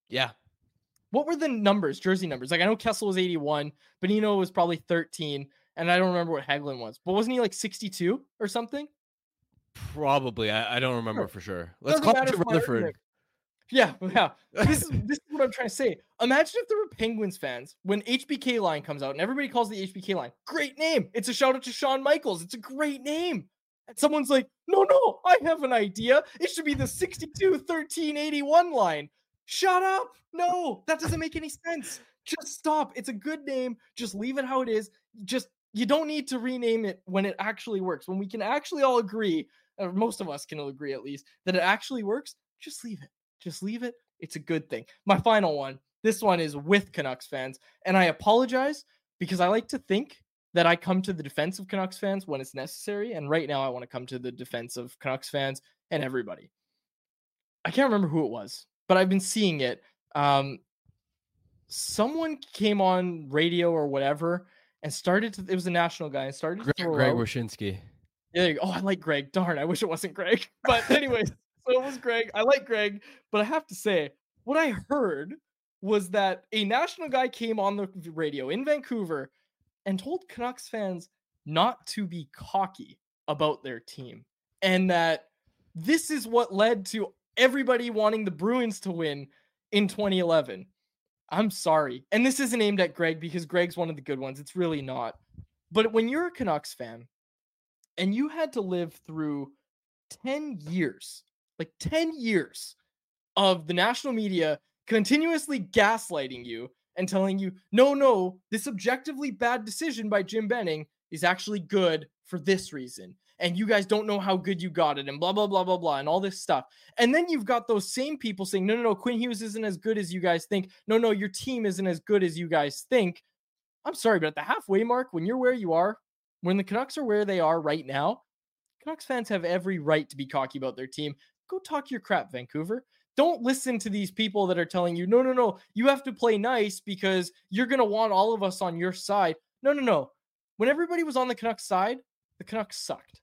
Yeah. What were the numbers, jersey numbers? Like, I know Kessel was 81, Bonino was probably 13, and I don't remember what Hagelin was, but wasn't he like 62 or something? Probably. I, I don't remember Sure. for sure. Let's Doesn't call it for Rutherford. Yeah, yeah. This is this is what I'm trying to say. Imagine if there were Penguins fans when HBK line comes out and everybody calls the HBK line. Great name. It's a shout out to Shawn Michaels. It's a great name. And someone's like, no, no, I have an idea. It should be the 62 13 81 line. Shut up. No, that doesn't make any sense. Just stop. It's a good name. Just leave it how it is. Just you don't need to rename it when it actually works. When we can actually all agree, or most of us can agree at least, that it actually works, just leave it. Just leave it. It's a good thing. My final one. This one is with Canucks fans, and I apologize because I like to think that I come to the defense of Canucks fans when it's necessary, and right now I want to come to the defense of Canucks fans and everybody. I can't remember who it was, but I've been seeing it. Um, someone came on radio or whatever and started to. It was a national guy and started to Greg, Greg Wyshynski. Yeah, you go. Oh, I like Greg. Darn, I wish it wasn't Greg. But anyways, so it was Greg. I like Greg, but I have to say, what I heard was that a national guy came on the radio in Vancouver and told Canucks fans not to be cocky about their team and that this is what led to everybody wanting the Bruins to win in 2011. I'm sorry. And this isn't aimed at Greg because Greg's one of the good ones. It's really not. But when you're a Canucks fan and you had to live through 10 years, like 10 years of the national media continuously gaslighting you and telling you, no, no, this objectively bad decision by Jim Benning is actually good for this reason. And you guys don't know how good you got it, and blah, blah, blah, blah, blah, and all this stuff. And then you've got those same people saying, no, no, no, Quinn Hughes isn't as good as you guys think. No, no, your team isn't as good as you guys think. I'm sorry, but at the halfway mark, when you're where you are, when the Canucks are where they are right now, Canucks fans have every right to be cocky about their team. Go talk your crap, Vancouver. Don't listen to these people that are telling you, no, no, no, you have to play nice because you're going to want all of us on your side. No, no, no. When everybody was on the Canucks side, the Canucks sucked.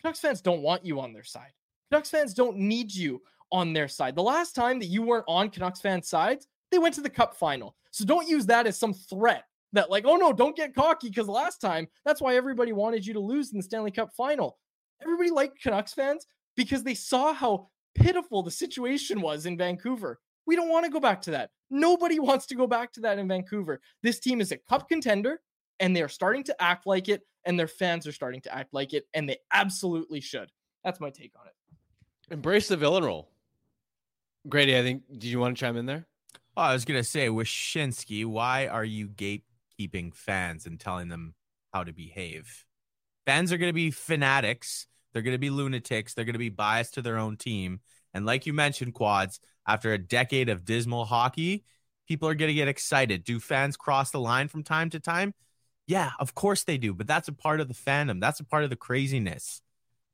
Canucks fans don't want you on their side. Canucks fans don't need you on their side. The last time that you weren't on Canucks fans' sides, they went to the cup final. So don't use that as some threat that, like, oh no, don't get cocky because last time that's why everybody wanted you to lose in the Stanley Cup final. Everybody liked Canucks fans because they saw how pitiful the situation was in Vancouver. We don't want to go back to that. Nobody wants to go back to that in Vancouver. This team is a cup contender and they're starting to act like it and their fans are starting to act like it and they absolutely should. That's my take on it. Embrace the villain role. Grady, I think, did you want to chime in there? Oh, I was going to say, Wyshynski, why are you gatekeeping fans and telling them how to behave? Fans are going to be fanatics. They're going to be lunatics. They're going to be biased to their own team. And like you mentioned, Quads, after a decade of dismal hockey, people are going to get excited. Do fans cross the line from time to time? Yeah, of course they do. But that's a part of the fandom. That's a part of the craziness,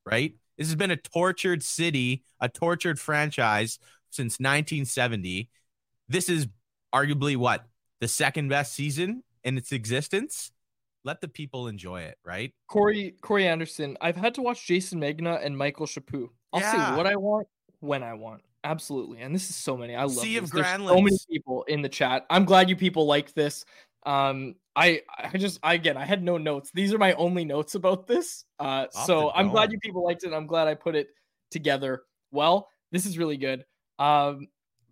right? This has been a tortured city, a tortured franchise since 1970. This is arguably what the second best season in its existence. Let the people enjoy it, right? Corey Corey Anderson. I've had to watch Jayson Megna and Michael Chaput. I'll Yeah. see what I want when I want. Absolutely. And this is so many. I love Sea of this. There's so many people in the chat. I'm glad you people like this. Um, I I just I, again I had no notes. These are my only notes about this. Uh, Off so I'm glad you people liked it. and I'm glad I put it together. Well, this is really good. Um,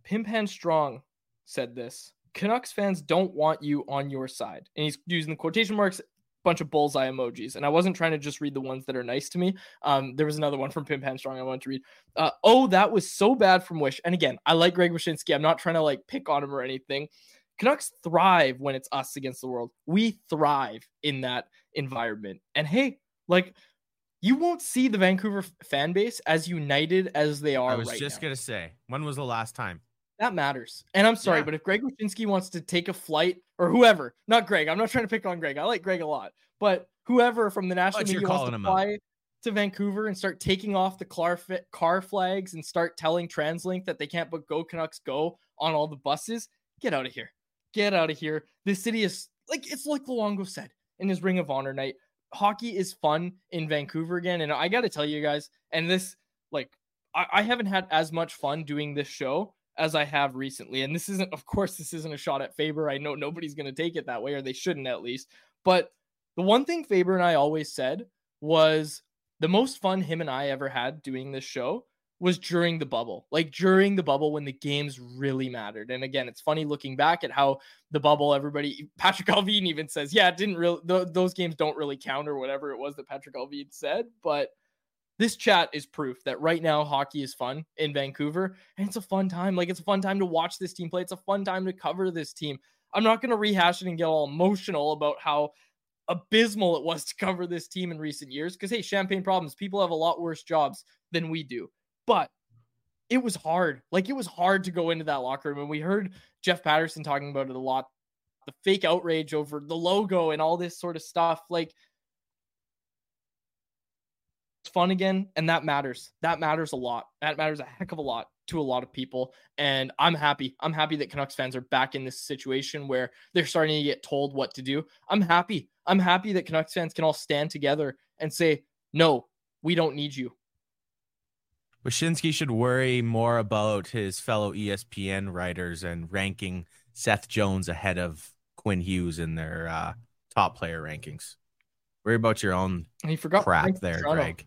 Pimpan Strong said this. Canucks fans don't want you on your side, and he's using the quotation marks. Bunch of bullseye emojis, and I wasn't trying to just read the ones that are nice to me. Um, there was another one from Pimpan Strong I wanted to read. Uh, oh, that was so bad from Wish. And again, I like Greg Wyshynski. I'm not trying to like pick on him or anything. Canucks thrive when it's us against the world. We thrive in that environment. And hey, like you won't see the Vancouver fan base as united as they are I was right just now. to say, when was the last time? That matters. And I'm sorry, Yeah. but if Greg Wyshynski wants to take a flight or whoever, not Greg, I'm not trying to pick on Greg. I like Greg a lot, but whoever from the national But media wants to fly to Vancouver and start taking off the car, car flags and start telling TransLink that they can't put Go Canucks Go on all the buses, get out of here. Get out of here. This city is like it's like Luongo said in his Ring of Honor night. Hockey is fun in Vancouver again, and I got to tell you guys, and this like I, I haven't had as much fun doing this show as I have recently. And this isn't, of course, this isn't a shot at Faber. I know nobody's going to take it that way, or they shouldn't at least. But the one thing Faber and I always said was the most fun him and I ever had doing this show was during the bubble, like during the bubble when the games really mattered. And again, it's funny looking back at how the bubble, everybody, Patrick Alvine even says, yeah, it didn't really, th- those games don't really count or whatever it was that Patrik Allvin said. But this chat is proof that right now hockey is fun in Vancouver and it's a fun time. Like it's a fun time to watch this team play. It's a fun time to cover this team. I'm not going to rehash it and get all emotional about how abysmal it was to cover this team in recent years because hey, champagne problems. People have a lot worse jobs than we do. But it was hard. Like it was hard to go into that locker room and we heard Jeff Patterson talking about it a lot. The fake outrage over the logo and all this sort of stuff. Like fun again and that matters that matters a lot that matters a heck of a lot to a lot of people and i'm happy i'm happy that canucks fans are back in this situation where they're starting to get told what to do i'm happy i'm happy that canucks fans can all stand together and say no We don't need you. Wyshynski should worry more about his fellow ESPN writers and ranking Seth Jones ahead of Quinn Hughes in their uh, top player rankings. Worry about your own And he forgot crap there, Toronto Greg.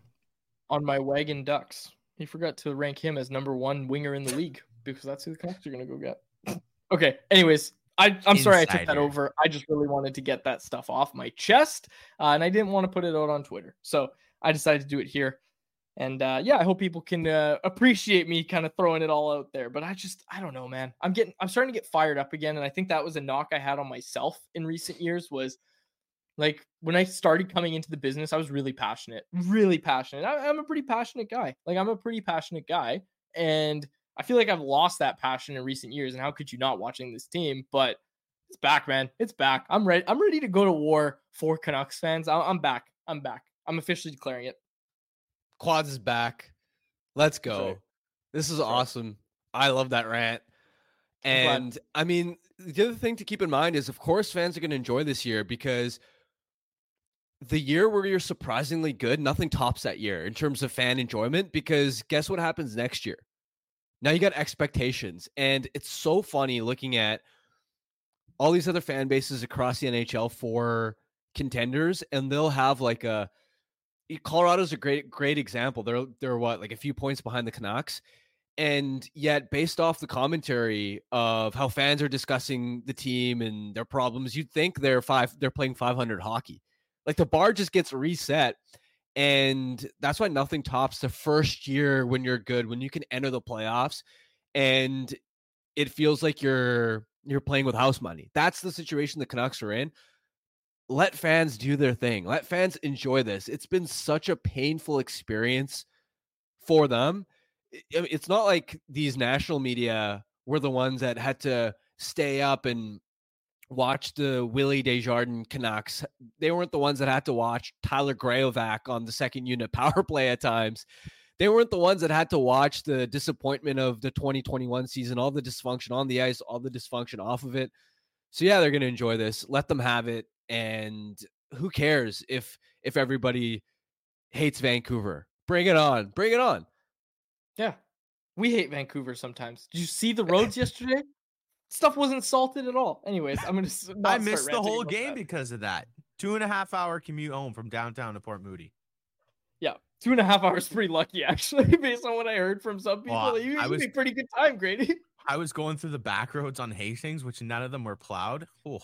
On my wagon ducks. He forgot to rank him as number one winger in the league because that's who the Canucks are gonna go get. Okay. Anyways, I, I'm sorry I took that over. I just really wanted to get that stuff off my chest, uh, and I didn't want to put it out on Twitter, so I decided to do it here. And uh, yeah, I hope people can uh, appreciate me kind of throwing it all out there. But I just, I don't know, man. I'm getting, I'm starting to get fired up again, and I think that was a knock I had on myself in recent years. Was like when I started coming into the business, I was really passionate, really passionate. I, I'm a pretty passionate guy. Like I'm a pretty passionate guy, and I feel like I've lost that passion in recent years. And how could you not watching this team? But it's back, man. It's back. I'm ready. I'm ready to go to war for Canucks fans. I- I'm back. I'm back. I'm officially declaring it. Quads is back. Let's go. right. This is That's right. awesome. I love that rant. And I mean, the other thing to keep in mind is, of course, fans are going to enjoy this year because the year where you're surprisingly good, nothing tops that year in terms of fan enjoyment. Because guess what happens next year? Now you got expectations. And it's so funny looking at all these other fan bases across the NHL for contenders, and they'll have like a Colorado's a great great example. They're they're what like a few points behind the Canucks, and yet based off the commentary of how fans are discussing the team and their problems, you'd think they're five they're playing 500 hockey. Like the bar just gets reset, and that's why nothing tops the first year when you're good when you can enter the playoffs, and it feels like you're you're playing with house money. That's the situation the Canucks are in let fans do their thing. Let fans enjoy this. It's been such a painful experience for them. It's not like these national media were the ones that had to stay up and watch the Willie Desjardins Canucks. They weren't the ones that had to watch Tyler Graovac on the second unit power play at times. They weren't the ones that had to watch the disappointment of the 2021 season, all the dysfunction on the ice, all the dysfunction off of it. So yeah, they're going to enjoy this. Let them have it and who cares if if everybody hates Vancouver? Bring it on. Bring it on. Yeah. We hate Vancouver sometimes. Did you see the roads yesterday? Stuff wasn't salted at all. Anyways, I'm gonna. I missed the whole game that. because of that. Two and a half hour commute home from downtown to Port Moody. Yeah, two and a half hours. Pretty lucky, actually, based on what I heard from some people. Well, you I was- a pretty good time, Grady. I was going through the back roads on Hastings, which none of them were plowed. Oh,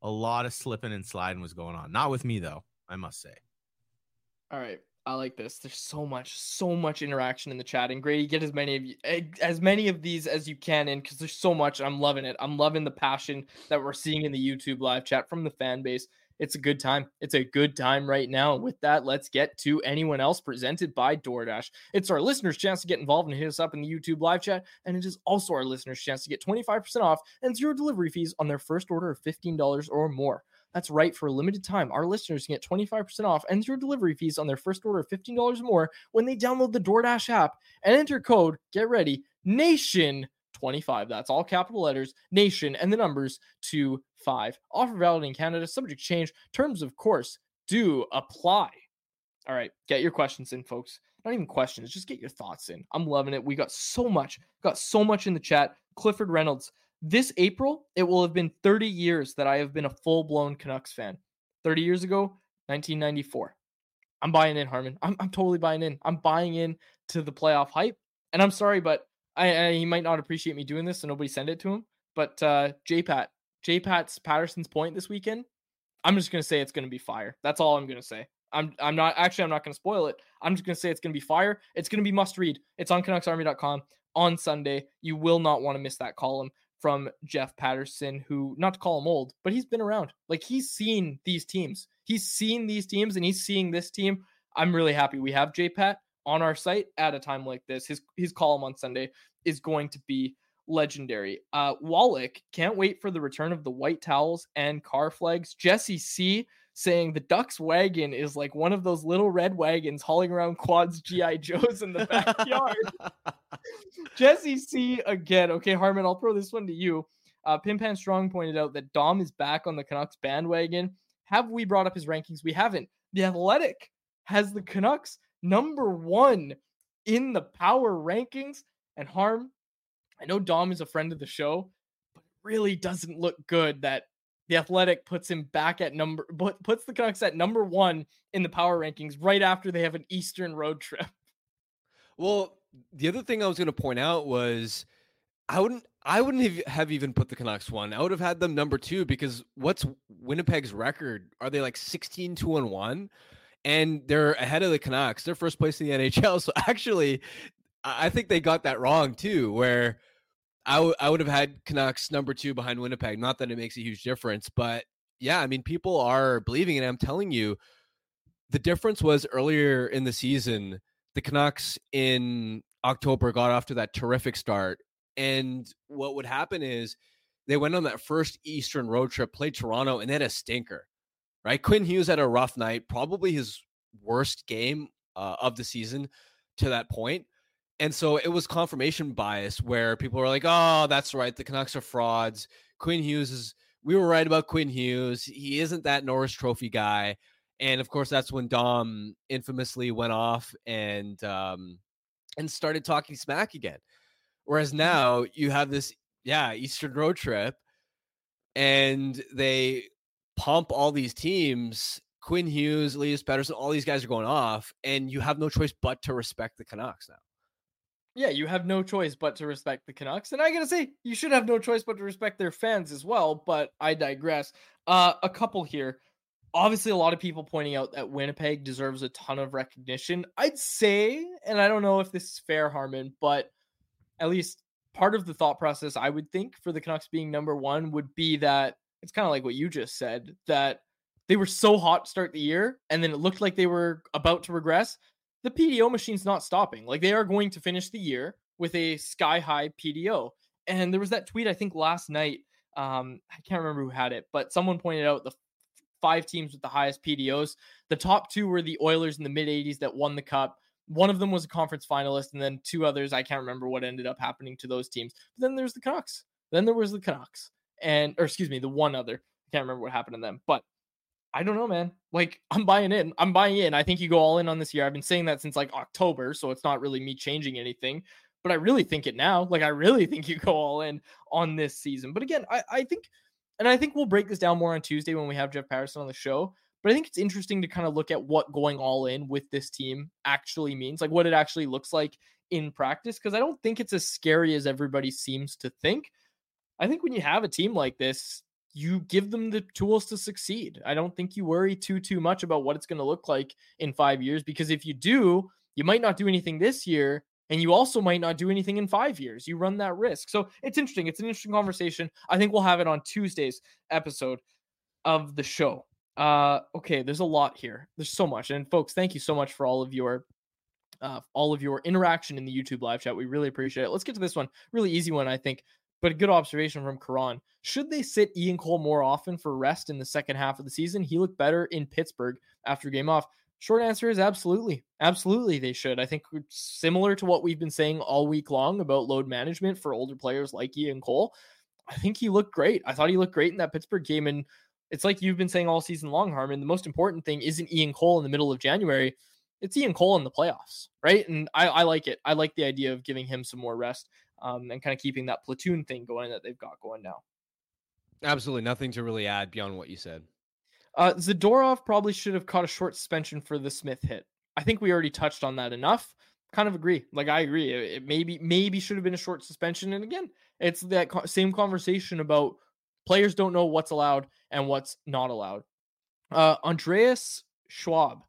a lot of slipping and sliding was going on. Not with me though, I must say. All right, I like this. There's so much, so much interaction in the chat, and Grady, get as many of you, eh, as many of these as you can in, because there's so much. I'm loving it. I'm loving the passion that we're seeing in the YouTube live chat from the fan base. It's a good time. It's a good time right now. With that, let's get to anyone else presented by DoorDash. It's our listeners' chance to get involved and hit us up in the YouTube live chat, and it is also our listeners' chance to get 25% off and zero delivery fees on their first order of $15 or more. That's right. For a limited time, our listeners can get 25% off and zero delivery fees on their first order of $15 or more when they download the DoorDash app and enter code, get ready, NATION25. That's all capital letters, nation, and the numbers to five. Offer valid in Canada, subject change. Terms, of course, do apply. All right, get your questions in, folks. Not even questions, just get your thoughts in. I'm loving it. We got so much, got so much in the chat. Clifford Reynolds, this April, it will have been 30 years that I have been a full blown Canucks fan. 30 years ago, 1994. I'm buying in, Harman. I'm, I'm totally buying in. I'm buying in to the playoff hype. And I'm sorry, but I, I he might not appreciate me doing this, so nobody send it to him. But uh J-Pat, J-Pat's Patterson's point this weekend, I'm just gonna say it's gonna be fire. That's all I'm gonna say. I'm I'm not actually I'm not gonna spoil it. I'm just gonna say it's gonna be fire. It's gonna be must read. It's on CanucksArmy.com on Sunday. You will not want to miss that column from Jeff Patterson, who not to call him old, but he's been around. Like he's seen these teams. He's seen these teams and he's seeing this team. I'm really happy we have J Pat on our site at a time like this. His his column on Sunday is going to be legendary. Uh Wallach can't wait for the return of the white towels and car flags. Jesse C saying the Ducks wagon is like one of those little red wagons hauling around quads GI Joes in the backyard. Jesse C again. Okay, Harman, I'll throw this one to you. Uh, Pimpan Strong pointed out that Dom is back on the Canucks bandwagon. Have we brought up his rankings? We haven't. The Athletic has the Canucks number one in the power rankings. And Harm, I know Dom is a friend of the show, but it really doesn't look good that the Athletic puts him back at number puts the Canucks at number one in the power rankings right after they have an Eastern road trip. Well, the other thing I was going to point out was I wouldn't I wouldn't have even put the Canucks one. I would have had them number two because what's Winnipeg's record? Are they like 16 2 and 1? And they're ahead of the Canucks. They're first place in the NHL. So actually, I think they got that wrong too, where I, w- I would have had Canucks number two behind Winnipeg. Not that it makes a huge difference, but yeah, I mean, people are believing it. I'm telling you, the difference was earlier in the season, the Canucks in October got off to that terrific start. And what would happen is they went on that first Eastern road trip, played Toronto, and they had a stinker, right? Quinn Hughes had a rough night, probably his worst game uh, of the season to that point. And so it was confirmation bias where people were like, oh, that's right. The Canucks are frauds. Quinn Hughes is, we were right about Quinn Hughes. He isn't that Norris Trophy guy. And of course, that's when Dom infamously went off and, um, and started talking smack again. Whereas mm-hmm. now you have this, yeah, Eastern road trip and they pump all these teams. Quinn Hughes, Elias Pettersson, all these guys are going off, and you have no choice but to respect the Canucks now yeah, you have no choice but to respect the Canucks. And I gotta say, you should have no choice but to respect their fans as well. But I digress. Uh, a couple here. Obviously, a lot of people pointing out that Winnipeg deserves a ton of recognition. I'd say, and I don't know if this is fair, Harman, but at least part of the thought process I would think for the Canucks being number one would be that it's kind of like what you just said that they were so hot to start the year and then it looked like they were about to regress the PDO machine's not stopping. Like they are going to finish the year with a sky high PDO. And there was that tweet I think last night. Um, I can't remember who had it, but someone pointed out the five teams with the highest PDOs. The top two were the Oilers in the mid 80s that won the cup. One of them was a conference finalist, and then two others. I can't remember what ended up happening to those teams. But then there's the Canucks. Then there was the Canucks, and or excuse me, the one other. I can't remember what happened to them. But I don't know, man. Like I'm buying in. I'm buying in. I think you go all in on this year. I've been saying that since like October, so it's not really me changing anything. But I really think it now. Like I really think you go all in on this season. But again, I, I think, and I think we'll break this down more on Tuesday when we have Jeff Patterson on the show. But I think it's interesting to kind of look at what going all in with this team actually means, like what it actually looks like in practice. Because I don't think it's as scary as everybody seems to think. I think when you have a team like this, you give them the tools to succeed. I don't think you worry too too much about what it's going to look like in 5 years because if you do, you might not do anything this year and you also might not do anything in 5 years. You run that risk. So, it's interesting. It's an interesting conversation. I think we'll have it on Tuesday's episode of the show. Uh okay, there's a lot here. There's so much. And folks, thank you so much for all of your uh, all of your interaction in the YouTube live chat. We really appreciate it. Let's get to this one. Really easy one, I think but a good observation from Karan. Should they sit Ian Cole more often for rest in the second half of the season? He looked better in Pittsburgh after game off. Short answer is absolutely. Absolutely, they should. I think similar to what we've been saying all week long about load management for older players like Ian Cole. I think he looked great. I thought he looked great in that Pittsburgh game. And it's like you've been saying all season long, Harman. The most important thing isn't Ian Cole in the middle of January. It's Ian Cole in the playoffs, right? And I, I like it. I like the idea of giving him some more rest um, and kind of keeping that platoon thing going that they've got going now. Absolutely nothing to really add beyond what you said. Uh, Zadorov probably should have caught a short suspension for the Smith hit. I think we already touched on that enough. Kind of agree. Like I agree. It, it maybe maybe should have been a short suspension. And again, it's that co- same conversation about players don't know what's allowed and what's not allowed. Uh, Andreas Schwab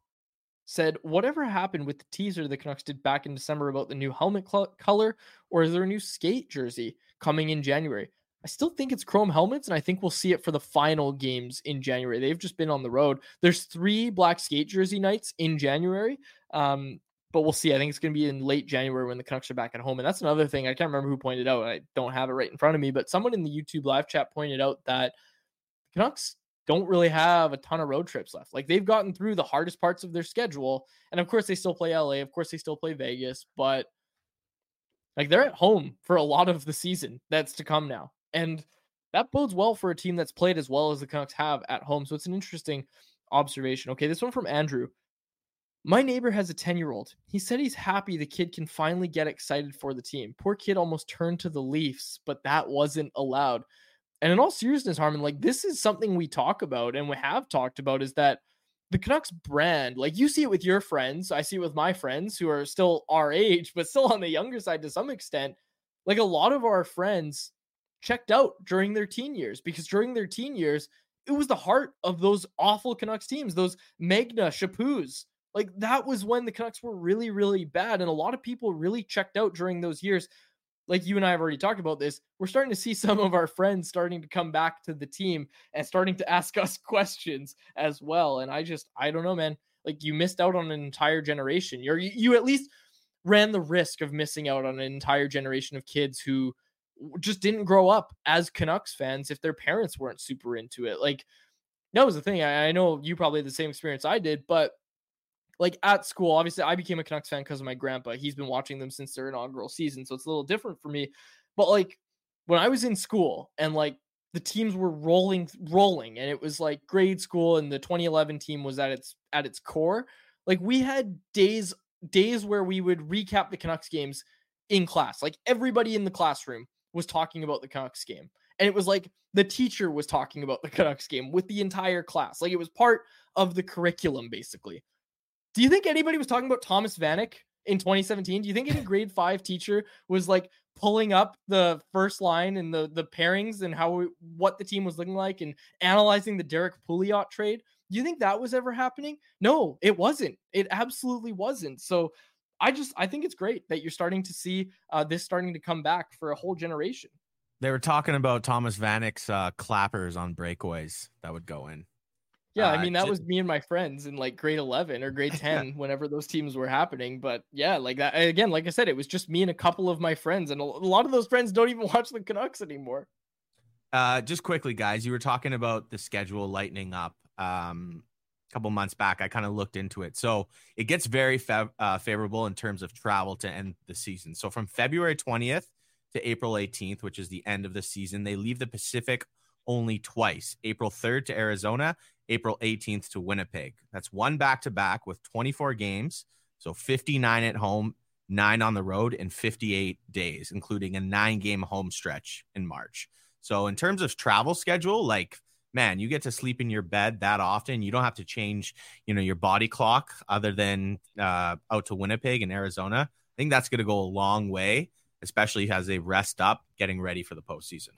said, Whatever happened with the teaser the Canucks did back in December about the new helmet cl- color, or is there a new skate jersey coming in January? I still think it's chrome helmets, and I think we'll see it for the final games in January. They've just been on the road. There's three black skate jersey nights in January, um, but we'll see. I think it's going to be in late January when the Canucks are back at home. And that's another thing. I can't remember who pointed out. I don't have it right in front of me, but someone in the YouTube live chat pointed out that Canucks don't really have a ton of road trips left. Like they've gotten through the hardest parts of their schedule. And of course, they still play LA. Of course, they still play Vegas, but like they're at home for a lot of the season that's to come now. And that bodes well for a team that's played as well as the Canucks have at home. So it's an interesting observation. Okay, this one from Andrew. My neighbor has a 10 year old. He said he's happy the kid can finally get excited for the team. Poor kid almost turned to the Leafs, but that wasn't allowed. And in all seriousness, Harman, like this is something we talk about and we have talked about is that the Canucks brand, like you see it with your friends, I see it with my friends who are still our age, but still on the younger side to some extent. Like a lot of our friends checked out during their teen years because during their teen years, it was the heart of those awful Canucks teams, those Megna, Chaput. Like that was when the Canucks were really, really bad. And a lot of people really checked out during those years like you and I have already talked about this, we're starting to see some of our friends starting to come back to the team and starting to ask us questions as well. And I just, I don't know, man. Like you missed out on an entire generation. You're, you at least ran the risk of missing out on an entire generation of kids who just didn't grow up as Canucks fans if their parents weren't super into it. Like that was the thing. I, I know you probably had the same experience I did, but like at school, obviously I became a Canucks fan because of my grandpa. He's been watching them since their inaugural season, so it's a little different for me. But like when I was in school and like the teams were rolling rolling and it was like grade school and the 2011 team was at its at its core, like we had days days where we would recap the Canucks games in class. Like everybody in the classroom was talking about the Canucks game. And it was like the teacher was talking about the Canucks game with the entire class. Like it was part of the curriculum basically. Do you think anybody was talking about Thomas Vanek in 2017? Do you think any grade five teacher was like pulling up the first line and the the pairings and how we, what the team was looking like and analyzing the Derrick Pouliot trade? Do you think that was ever happening? No, it wasn't. It absolutely wasn't. So I just I think it's great that you're starting to see uh, this starting to come back for a whole generation. They were talking about Thomas Vanek's uh, clappers on breakaways that would go in. Yeah, I uh, mean that was me and my friends in like grade 11 or grade 10 whenever those teams were happening, but yeah, like that again, like I said it was just me and a couple of my friends and a lot of those friends don't even watch the Canucks anymore. Uh just quickly guys, you were talking about the schedule lightening up um couple months back. I kind of looked into it. So, it gets very uh, favorable in terms of travel to end the season. So, from February 20th to April 18th, which is the end of the season, they leave the Pacific only twice April 3rd to Arizona April 18th to Winnipeg. That's one back to back with 24 games. So 59 at home, nine on the road, in 58 days, including a nine game home stretch in March. So, in terms of travel schedule, like, man, you get to sleep in your bed that often. You don't have to change, you know, your body clock other than uh, out to Winnipeg and Arizona. I think that's going to go a long way, especially as they rest up getting ready for the postseason.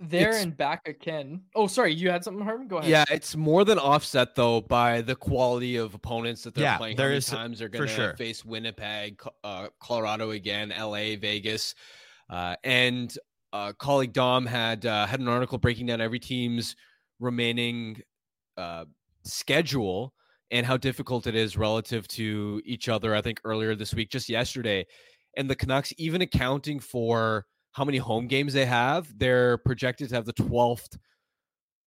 There it's, and back again. Oh, sorry, you had something, Harman. Go ahead. Yeah, it's more than offset though by the quality of opponents that they're yeah, playing. How many times they're going to sure. face Winnipeg, uh, Colorado again, L.A., Vegas, uh, and uh, colleague Dom had uh, had an article breaking down every team's remaining uh, schedule and how difficult it is relative to each other. I think earlier this week, just yesterday, and the Canucks even accounting for how many home games they have, they're projected to have the 12th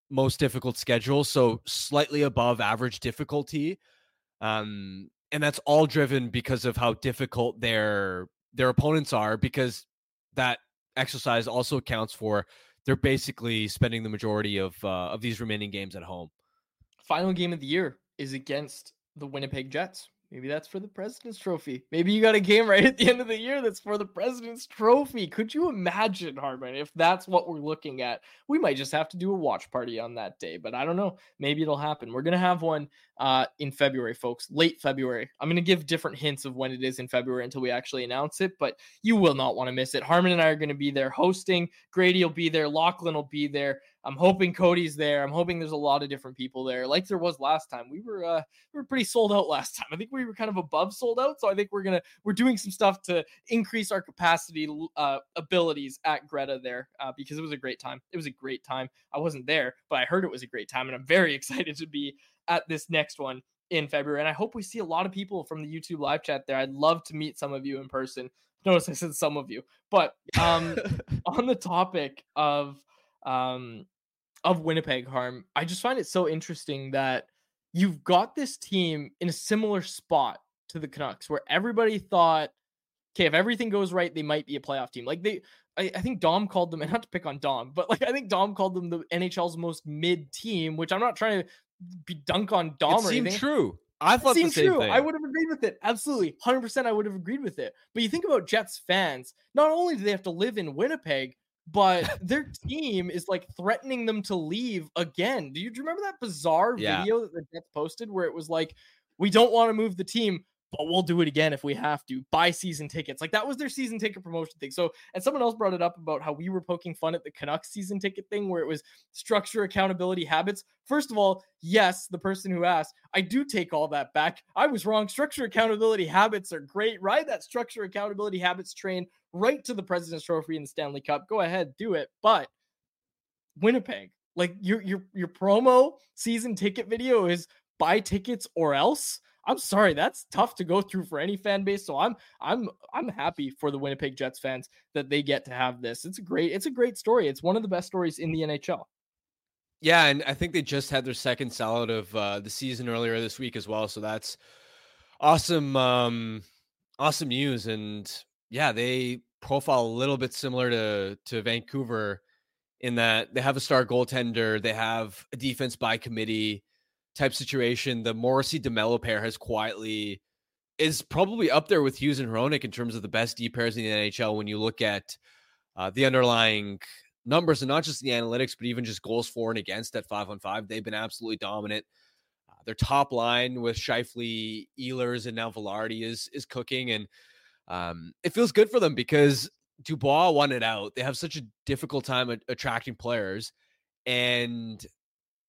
most difficult schedule, so slightly above average difficulty. Um, and that's all driven because of how difficult their their opponents are because that exercise also accounts for they're basically spending the majority of uh, of these remaining games at home. Final game of the year is against the Winnipeg Jets. Maybe that's for the President's Trophy. Maybe you got a game right at the end of the year that's for the President's Trophy. Could you imagine, Harman, if that's what we're looking at? We might just have to do a watch party on that day, but I don't know. Maybe it'll happen. We're going to have one uh, in February, folks, late February. I'm going to give different hints of when it is in February until we actually announce it, but you will not want to miss it. Harman and I are going to be there hosting. Grady will be there. Lachlan will be there. I'm hoping Cody's there. I'm hoping there's a lot of different people there, like there was last time. We were uh, we were pretty sold out last time. I think we were kind of above sold out, so I think we're gonna we're doing some stuff to increase our capacity uh, abilities at Greta there uh, because it was a great time. It was a great time. I wasn't there, but I heard it was a great time, and I'm very excited to be at this next one in February. And I hope we see a lot of people from the YouTube live chat there. I'd love to meet some of you in person. Notice I said some of you, but um, on the topic of um, of Winnipeg harm, I just find it so interesting that you've got this team in a similar spot to the Canucks where everybody thought, okay, if everything goes right, they might be a playoff team. Like they, I, I think Dom called them, and not to pick on Dom, but like I think Dom called them the NHL's most mid team, which I'm not trying to dunk on Dom it seemed. True. I thought the Seems same true. thing. I would have agreed with it. Absolutely. 100% I would have agreed with it. But you think about Jets fans, not only do they have to live in Winnipeg, but their team is like threatening them to leave again. Do you, do you remember that bizarre Yeah. video that the Jets posted where it was like, we don't want to move the team, but we'll do it again if we have to. Buy season tickets. Like that was their season ticket promotion thing. So, and someone else brought it up about how we were poking fun at the Canucks season ticket thing where it was structure, accountability, habits. First of all, yes, the person who asked, I do take all that back. I was wrong. Structure, accountability, habits are great. Ride that structure, accountability, habits train right to the President's Trophy and the Stanley Cup. Go ahead, do it. But Winnipeg, like your your your promo season ticket video is buy tickets or else. I'm sorry, that's tough to go through for any fan base. So I'm I'm I'm happy for the Winnipeg Jets fans that they get to have this. It's a great it's a great story. It's one of the best stories in the NHL. Yeah, and I think they just had their second sellout of uh, the season earlier this week as well. So that's awesome, um, awesome news. And yeah, they profile a little bit similar to to Vancouver in that they have a star goaltender, they have a defense by committee type situation. The Morrissey Demelo pair has quietly is probably up there with Hughes and Hronek in terms of the best D pairs in the NHL when you look at uh, the underlying numbers and not just the analytics, but even just goals for and against at five on five. They've been absolutely dominant. Uh, their top line with Scheifele, Ehlers, and now Vilardi is is cooking, and um, it feels good for them because Dubois wanted out. They have such a difficult time at attracting players, and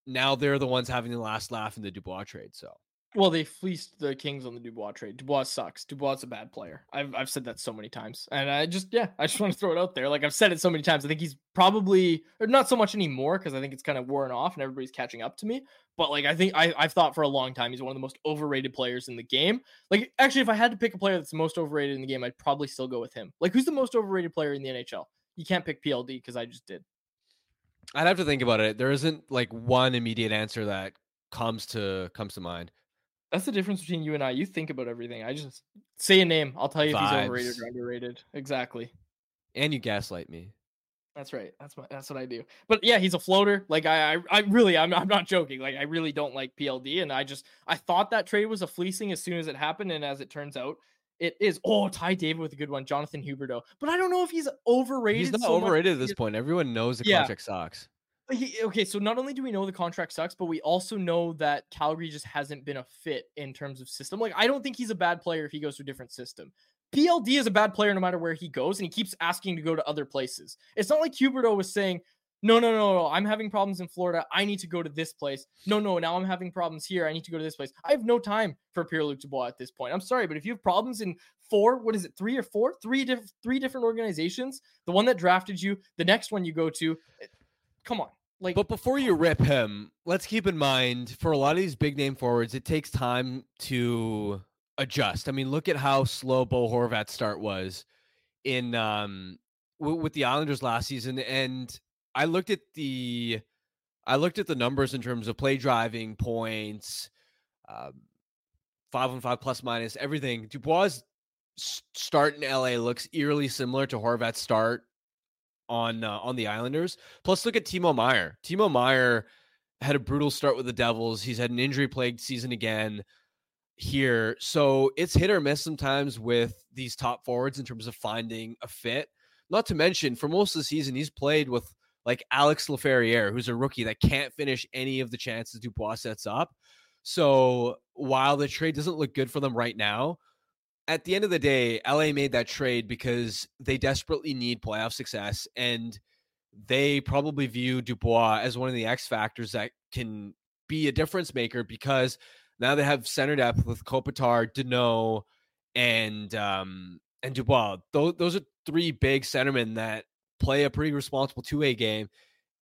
now they're the ones having the last laugh in the Dubois trade. So Well, they fleeced the Kings on the Dubois trade. Dubois sucks. Dubois is a bad player. I've I've said that so many times, and I just yeah, I just want to throw it out there. Like I've said it so many times. I think he's probably or not so much anymore because I think it's kind of worn off and everybody's catching up to me. But like I think I I've thought for a long time he's one of the most overrated players in the game. Like actually, if I had to pick a player that's most overrated in the game, I'd probably still go with him. Like who's the most overrated player in the NHL? You can't pick PLD because I just did. I'd have to think about it. There isn't like one immediate answer that comes to comes to mind. That's the difference between you and I. You think about everything. I just say a name. I'll tell you if he's overrated or underrated. Exactly. And you gaslight me. That's right. That's what that's what I do. But yeah, he's a floater. Like I, I, I really, I'm, I'm not joking. Like I really don't like PLD, and I just, I thought that trade was a fleecing as soon as it happened, and as it turns out, it is. Oh, Ty David with a good one, Jonathan Huberdeau. But I don't know if he's overrated. He's not so much overrated at this point. Everyone knows the Yeah. contract sucks. he, okay, so not only do we know the contract sucks, but we also know that Calgary just hasn't been a fit in terms of system. Like, I don't think he's a bad player if he goes to a different system. PLD is a bad player no matter where he goes, and he keeps asking to go to other places. It's not like Huberdeau was saying, no, no, no, no, I'm having problems in Florida. I need to go to this place. No, no, now I'm having problems here. I need to go to this place. I have no time for Pierre Luc Dubois at this point. I'm sorry, but if you have problems in four, what is it, three or four, three diff- three different organizations, the one that drafted you, the next one you go to, eh, come on. Like, But before you rip him, let's keep in mind for a lot of these big name forwards, it takes time to adjust. I mean, look at how slow Bo Horvat's start was in um w- with the Islanders last season, and I looked at the I looked at the numbers in terms of play driving points, um, five on five plus minus everything. Dubois' start in LA looks eerily similar to Horvat's start on uh, on the Islanders. Plus, look at Timo Meier. Timo Meier had a brutal start with the Devils. He's had an injury plagued season again here. So it's hit or miss sometimes with these top forwards in terms of finding a fit. Not to mention, for most of the season, he's played with like Alex Laferriere, who's a rookie that can't finish any of the chances Dubois sets up. So while the trade doesn't look good for them right now, at the end of the day, LA made that trade because they desperately need playoff success and they probably view Dubois as one of the X factors that can be a difference maker because now they have center depth with Kopitar, Danault, and um and Dubois. Those those are three big centermen that play a pretty responsible two way game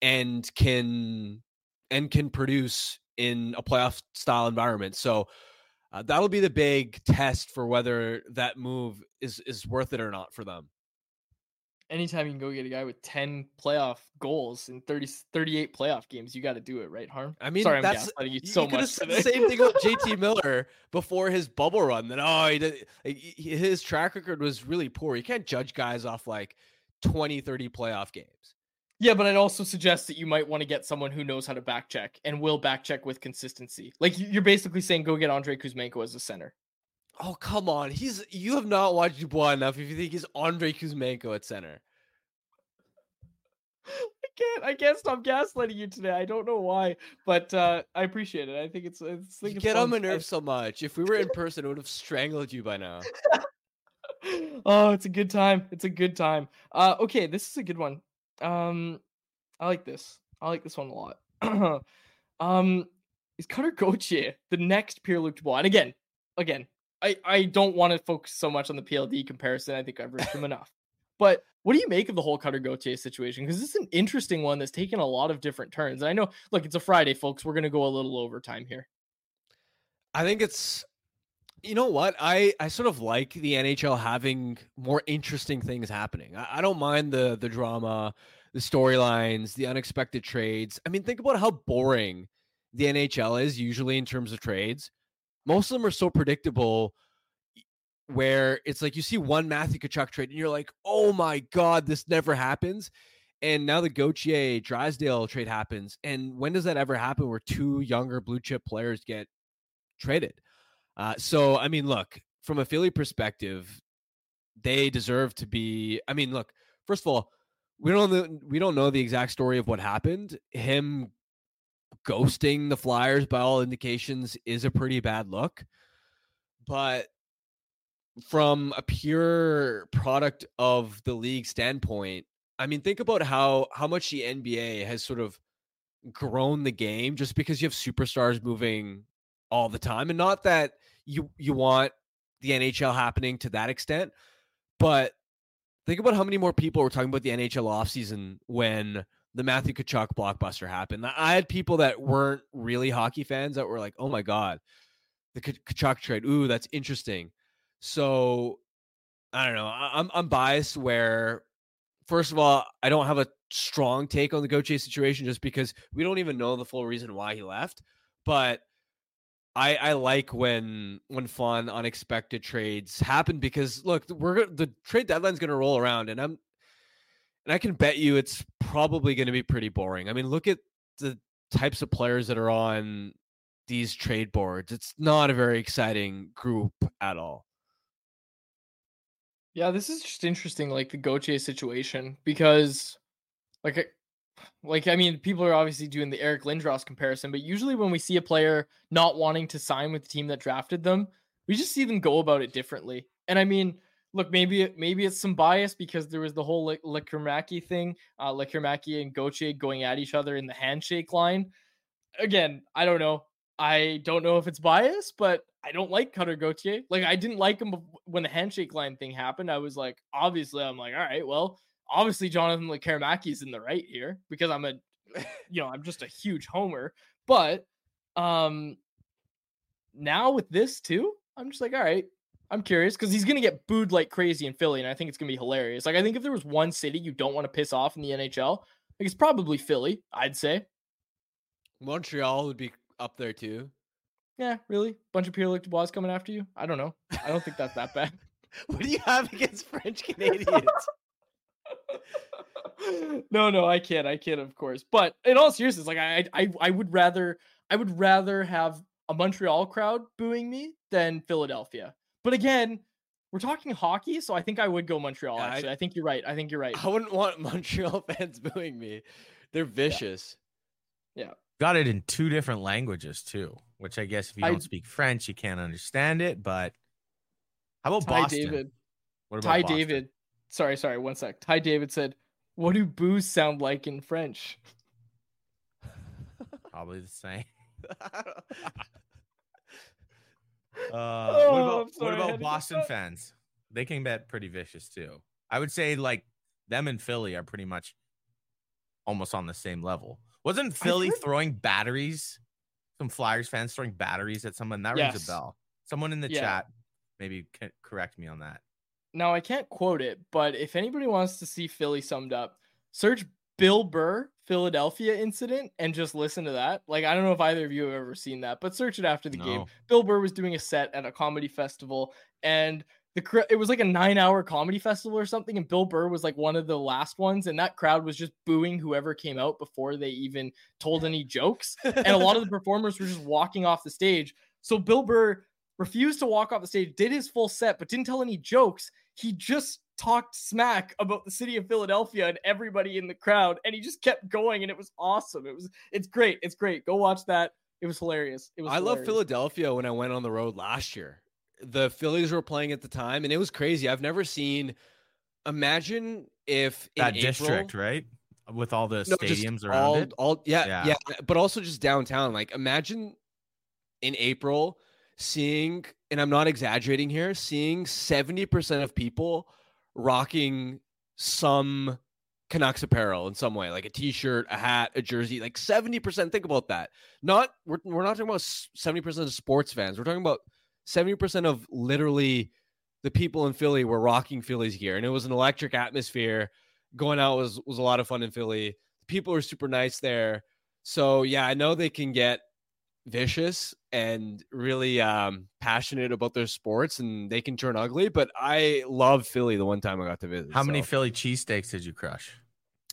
and can and can produce in a playoff style environment. So uh, that'll be the big test for whether that move is is worth it or not for them. anytime you can go get a guy with 10 playoff goals in 30 38 playoff games you got to do it right harm I mean, sorry i'm that's gaslighting you you so much the same thing with JT Miller before his bubble run. That oh, he did, like, he- he- his track record was really poor. You can't judge guys off like 20, 30 playoff games. Yeah, but I'd also suggest that you might want to get someone who knows how to back check and will back check with consistency. Like you- you're basically saying go get Andrei Kuzmenko as a center. Oh come on, he's you have not watched Dubois enough if you think he's Andrei Kuzmenko at center. I can't I can't stop gaslighting you today. I don't know why, but uh I appreciate it. I think it's I think You it's get on my nerves so much. If we were in person, I would have strangled you by now. oh, it's a good time. It's a good time. Uh okay, this is a good one. Um I like this. I like this one a lot. um is Cutter Gauthier the next Pierre Luc Dubois? And again, again, I, I don't want to focus so much on the PLD comparison. I think I've ripped him enough. But what do you make of the whole Cutter Gauthier situation? Because this is an interesting one that's taken a lot of different turns. And I know, look, it's a Friday, folks. We're gonna go a little overtime here. I think it's you know what? I I sort of like the NHL having more interesting things happening. I, I don't mind the the drama, the storylines, the unexpected trades. I mean, think about how boring the NHL is usually in terms of trades. Most of them are so predictable where it's like you see one Matthew Tkachuk trade and you're like, oh my God, this never happens. And now the Gauthier Drysdale trade happens. And when does that ever happen where two younger blue chip players get traded? Uh, so, I mean, look, from a Philly perspective, they deserve to be. I mean, look, first of all, we don't we don't know the exact story of what happened. Him ghosting the Flyers, by all indications, is a pretty bad look. But from a pure product of the league standpoint, I mean, think about how how much the NBA has sort of grown the game just because you have superstars moving all the time, and not that you you want the NHL happening to that extent, but think about how many more people were talking about the NHL offseason when the Matthew Tkachuk blockbuster happened. I had people that weren't really hockey fans that were like, "Oh my god, the Tkachuk trade. Ooh, that's interesting." So I don't know. I'm I'm biased where first of all, I don't have a strong take on the Gauthier situation just because we don't even know the full reason why he left. But I I like when when fun unexpected trades happen because look, we're the trade deadline's going to roll around and I'm and I can bet you it's probably going to be pretty boring. I mean, look at the types of players that are on these trade boards. It's not a very exciting group at all. Yeah, this is just interesting, like the Gauthier situation, because, like, like I mean, people are obviously doing the Eric Lindros comparison, but usually when we see a player not wanting to sign with the team that drafted them, we just see them go about it differently. And I mean, look, maybe it, maybe it's some bias because there was the whole Lekkerimäki thing, uh, Lekkerimäki and Gauthier going at each other in the handshake line. Again, I don't know. I don't know if it's bias, but I don't like Cutter Gauthier. Like I didn't like him when the handshake line thing happened. I was like, obviously, I'm like, all right, well, obviously Jonathan Lekkerimäki's in the right here because I'm a, you know, I'm just a huge homer. But um, now with this too, I'm just like, all right, I'm curious because he's gonna get booed like crazy in Philly, and I think it's gonna be hilarious. Like I think if there was one city you don't want to piss off in the NHL, like it's probably Philly. I'd say. Montreal would be up there too. Yeah, really? Bunch of Pierre Luc Dubois coming after you? I don't know. I don't think that's that bad. What do you have against French Canadians? No, no, I can't. I can't, of course. But in all seriousness, like I, I, I would rather, I would rather have a Montreal crowd booing me than Philadelphia. But again, we're talking hockey, so I think I would go Montreal. Yeah, actually, I, think you're right. I think you're right. I wouldn't want Montreal fans booing me. They're vicious. Yeah. Got it in two different languages too, which I guess if you I- don't speak French, you can't understand it. But how about Ty Boston? David. What about Ty Boston? David. Sorry, sorry. One sec. Ty David said, "What do boos sound like in French?" Probably the same. Uh, Oh, what about sorry, what about Boston fans? They can bet pretty vicious too. I would say like them and Philly are pretty much almost on the same level. Wasn't Philly heard- throwing batteries? Some Flyers fans throwing batteries at someone that rings a bell. Someone in the Yeah. chat, maybe c- correct me on that. Now I can't quote it, but if anybody wants to see Philly summed up, search Bill Burr Philadelphia incident and just listen to that. Like I don't know if either of you have ever seen that, but search it after the game. Bill Burr was doing a set at a comedy festival and the it was like a nine hour comedy festival or something, and Bill Burr was like one of the last ones, and that crowd was just booing whoever came out before they even told any jokes, and a lot of the performers were just walking off the stage. So Bill Burr refused to walk off the stage, did his full set, but didn't tell any jokes. He just talked smack about the city of Philadelphia and everybody in the crowd, and he just kept going, and it was awesome. It was it's great. It's great. Go watch that. It was hilarious. It was. I love. Philadelphia when I went on the road last year. The Phillies were playing at the time, and it was crazy. I've never seen. Imagine if in that April- district, right? With all the No, stadiums around all, it. all yeah, Yeah. yeah, but also just downtown. Like imagine in April seeing, and I'm not exaggerating here, seeing 70% of people rocking some Canucks apparel in some way, like a t-shirt, a hat, a jersey, like 70%. Think about that. Not we're, we're not talking about 70% of sports fans. We're talking about 70% of literally the people in Philly were rocking Phillies gear. And it was an electric atmosphere. Going out was was a lot of fun in Philly. People are super nice there. So yeah, I know they can get vicious and really um passionate about their sports and they can turn ugly, but I love Philly the one time I got to visit. How many Philly cheesesteaks did you crush?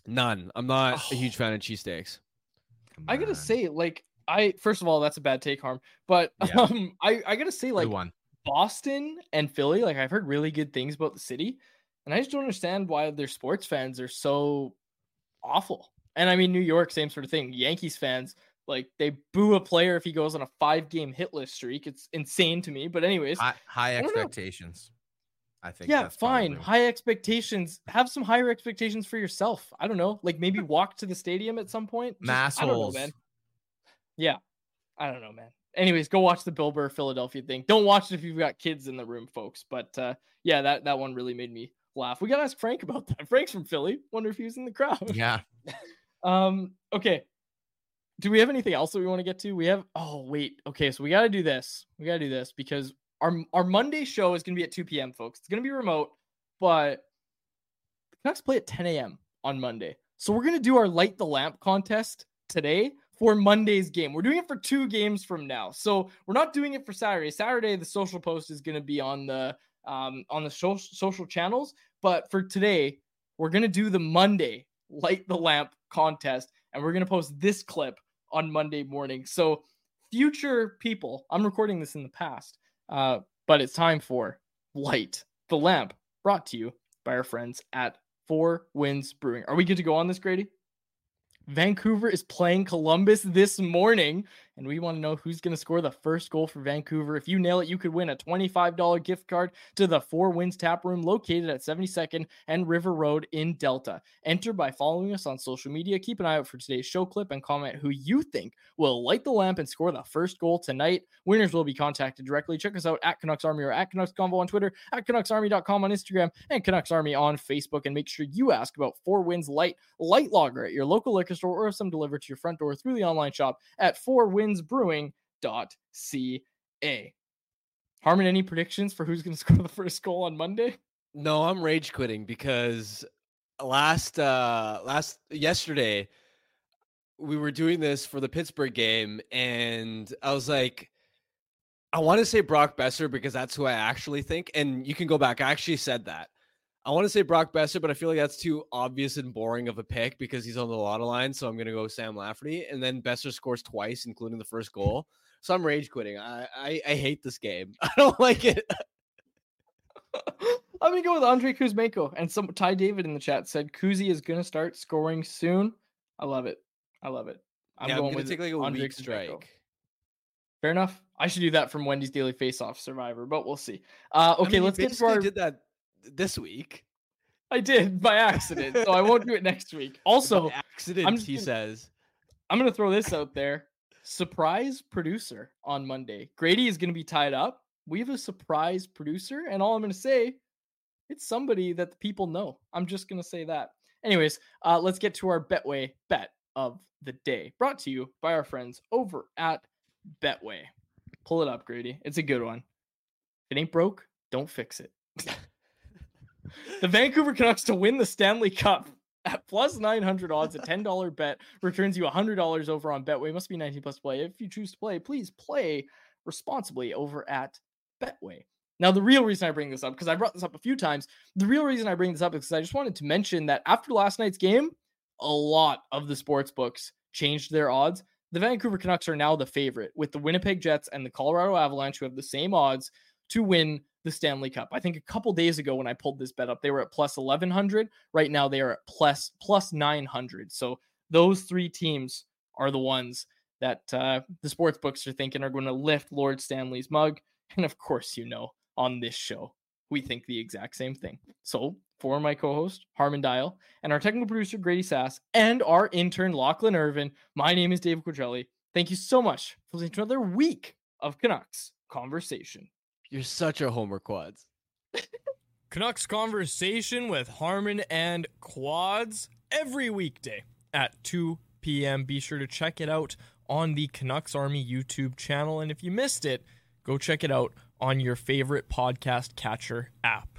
None. I'm not a Oh. huge fan of cheesesteaks. I gotta say, like, I first of all, that's a bad take, harm. But Yeah. um, I I gotta say, like, one. Boston and Philly, like, I've heard really good things about the city, and I just don't understand why their sports fans are so awful. And I mean, New York, same sort of thing. Yankees fans, like, they boo a player if he goes on a five game hitless streak. It's insane to me. But anyways, High, high I don't know. expectations. I think. yeah, that's fine. probably- High expectations. Have some higher expectations for yourself. I don't know. Like maybe walk to the stadium at some point. Just- I don't know, man. Yeah. I don't know, man. Anyways, go watch the Bill Burr Philadelphia thing. Don't watch it if you've got kids in the room, folks. But uh, yeah, that, that one really made me laugh. We gotta ask Frank about that. Frank's from Philly. Wonder if he was in the crowd. Yeah. Um, okay. Do we have anything else that we want to get to? We have oh wait, okay, so we gotta do this. We gotta do this because our our Monday show is gonna be at 2 p.m. folks. It's gonna be remote, but the Canucks play at 10 a.m. on Monday. So we're gonna do our light the lamp contest today for Monday's game. We're doing it for two games from now. So we're not doing it for Saturday. Saturday, the social post is gonna be on the um on the social social channels, but for today, we're gonna do the Monday light the lamp contest, and we're gonna post this clip on Monday morning. So future people, I'm recording this in the past, uh, but it's time for light the lamp, brought to you by our friends at Four Winds Brewing. Are we good to go on this, Grady? Vancouver is playing Columbus this morning, and we want to know who's going to score the first goal for Vancouver. If you nail it, you could win a $25 gift card to the Four Winds Tap Room located at 72nd and River Road in Delta. Enter by following us on social media. Keep an eye out for today's show clip and comment who you think will light the lamp and score the first goal tonight. Winners will be contacted directly. Check us out at Canucks Army or at Canucks Convo on Twitter, at CanucksArmy.com on Instagram, and Canucks Army on Facebook. And make sure you ask about Four Winds Light Light Lager at your local liquor store or have some delivered to your front door through the online shop at fourwindsbrewing.ca. Harman, any predictions for who's going to score the first goal on Monday? No, I'm rage quitting because last uh last yesterday we were doing this for the Pittsburgh game and I was like I want to say Brock Boeser because that's who I actually think and you can go back I actually said that. I want to say Brock Boeser but I feel like that's too obvious and boring of a pick because he's on the lotto line so I'm going to go Sam Lafferty and then Boeser scores twice including the first goal. So I'm rage quitting. I I, I hate this game. I don't like it. I'm gonna go with Andrei Kuzmenko. And some Ty David in the chat said Kuzi is gonna start scoring soon. I love it. I love it. I'm yeah, going I'm with take like a Andrei Kuzmenko. strike. Fair enough. I should do that from Wendy's Daily Face Off Survivor, but we'll see. Uh, I okay, mean, let's get to our. did that this week. I did by accident, so I won't do it next week. Also, By accident, I'm he gonna- says. I'm gonna throw this out there. Surprise producer on Monday. Grady is gonna be tied up. We have a surprise producer, and all I'm gonna say, it's somebody that the people know. I'm just gonna say that. Anyways, uh, let's get to our Betway bet of the day, brought to you by our friends over at Betway. Pull it up, Grady. It's a good one. If it ain't broke, don't fix it. the Vancouver Canucks to win the Stanley Cup at plus 900 odds, a $10 bet returns you $100 over on Betway. Must be 19 plus play. If you choose to play, please play responsibly over at Betway. Now, the real reason I bring this up, because I brought this up a few times, the real reason I bring this up is because I just wanted to mention that after last night's game, a lot of the sports books changed their odds. The Vancouver Canucks are now the favorite, with the Winnipeg Jets and the Colorado Avalanche, who have the same odds to win the Stanley Cup. I think a couple days ago when I pulled this bet up, they were at plus 1100. Right now they are at plus plus 900. So those three teams are the ones that uh, the sports books are thinking are going to lift Lord Stanley's mug. And of course, you know, on this show, we think the exact same thing. So for my co-host Harman Dayal and our technical producer Grady Sas and our intern Lachlan Irvin, my name is Dave Quadrelli. Thank you so much for listening to another week of Canucks conversation. You're such a homer quads. Canucks conversation with Harman and Quads every weekday at 2 p.m. Be sure to check it out on the Canucks Army YouTube channel. And if you missed it, go check it out on your favorite podcast catcher app.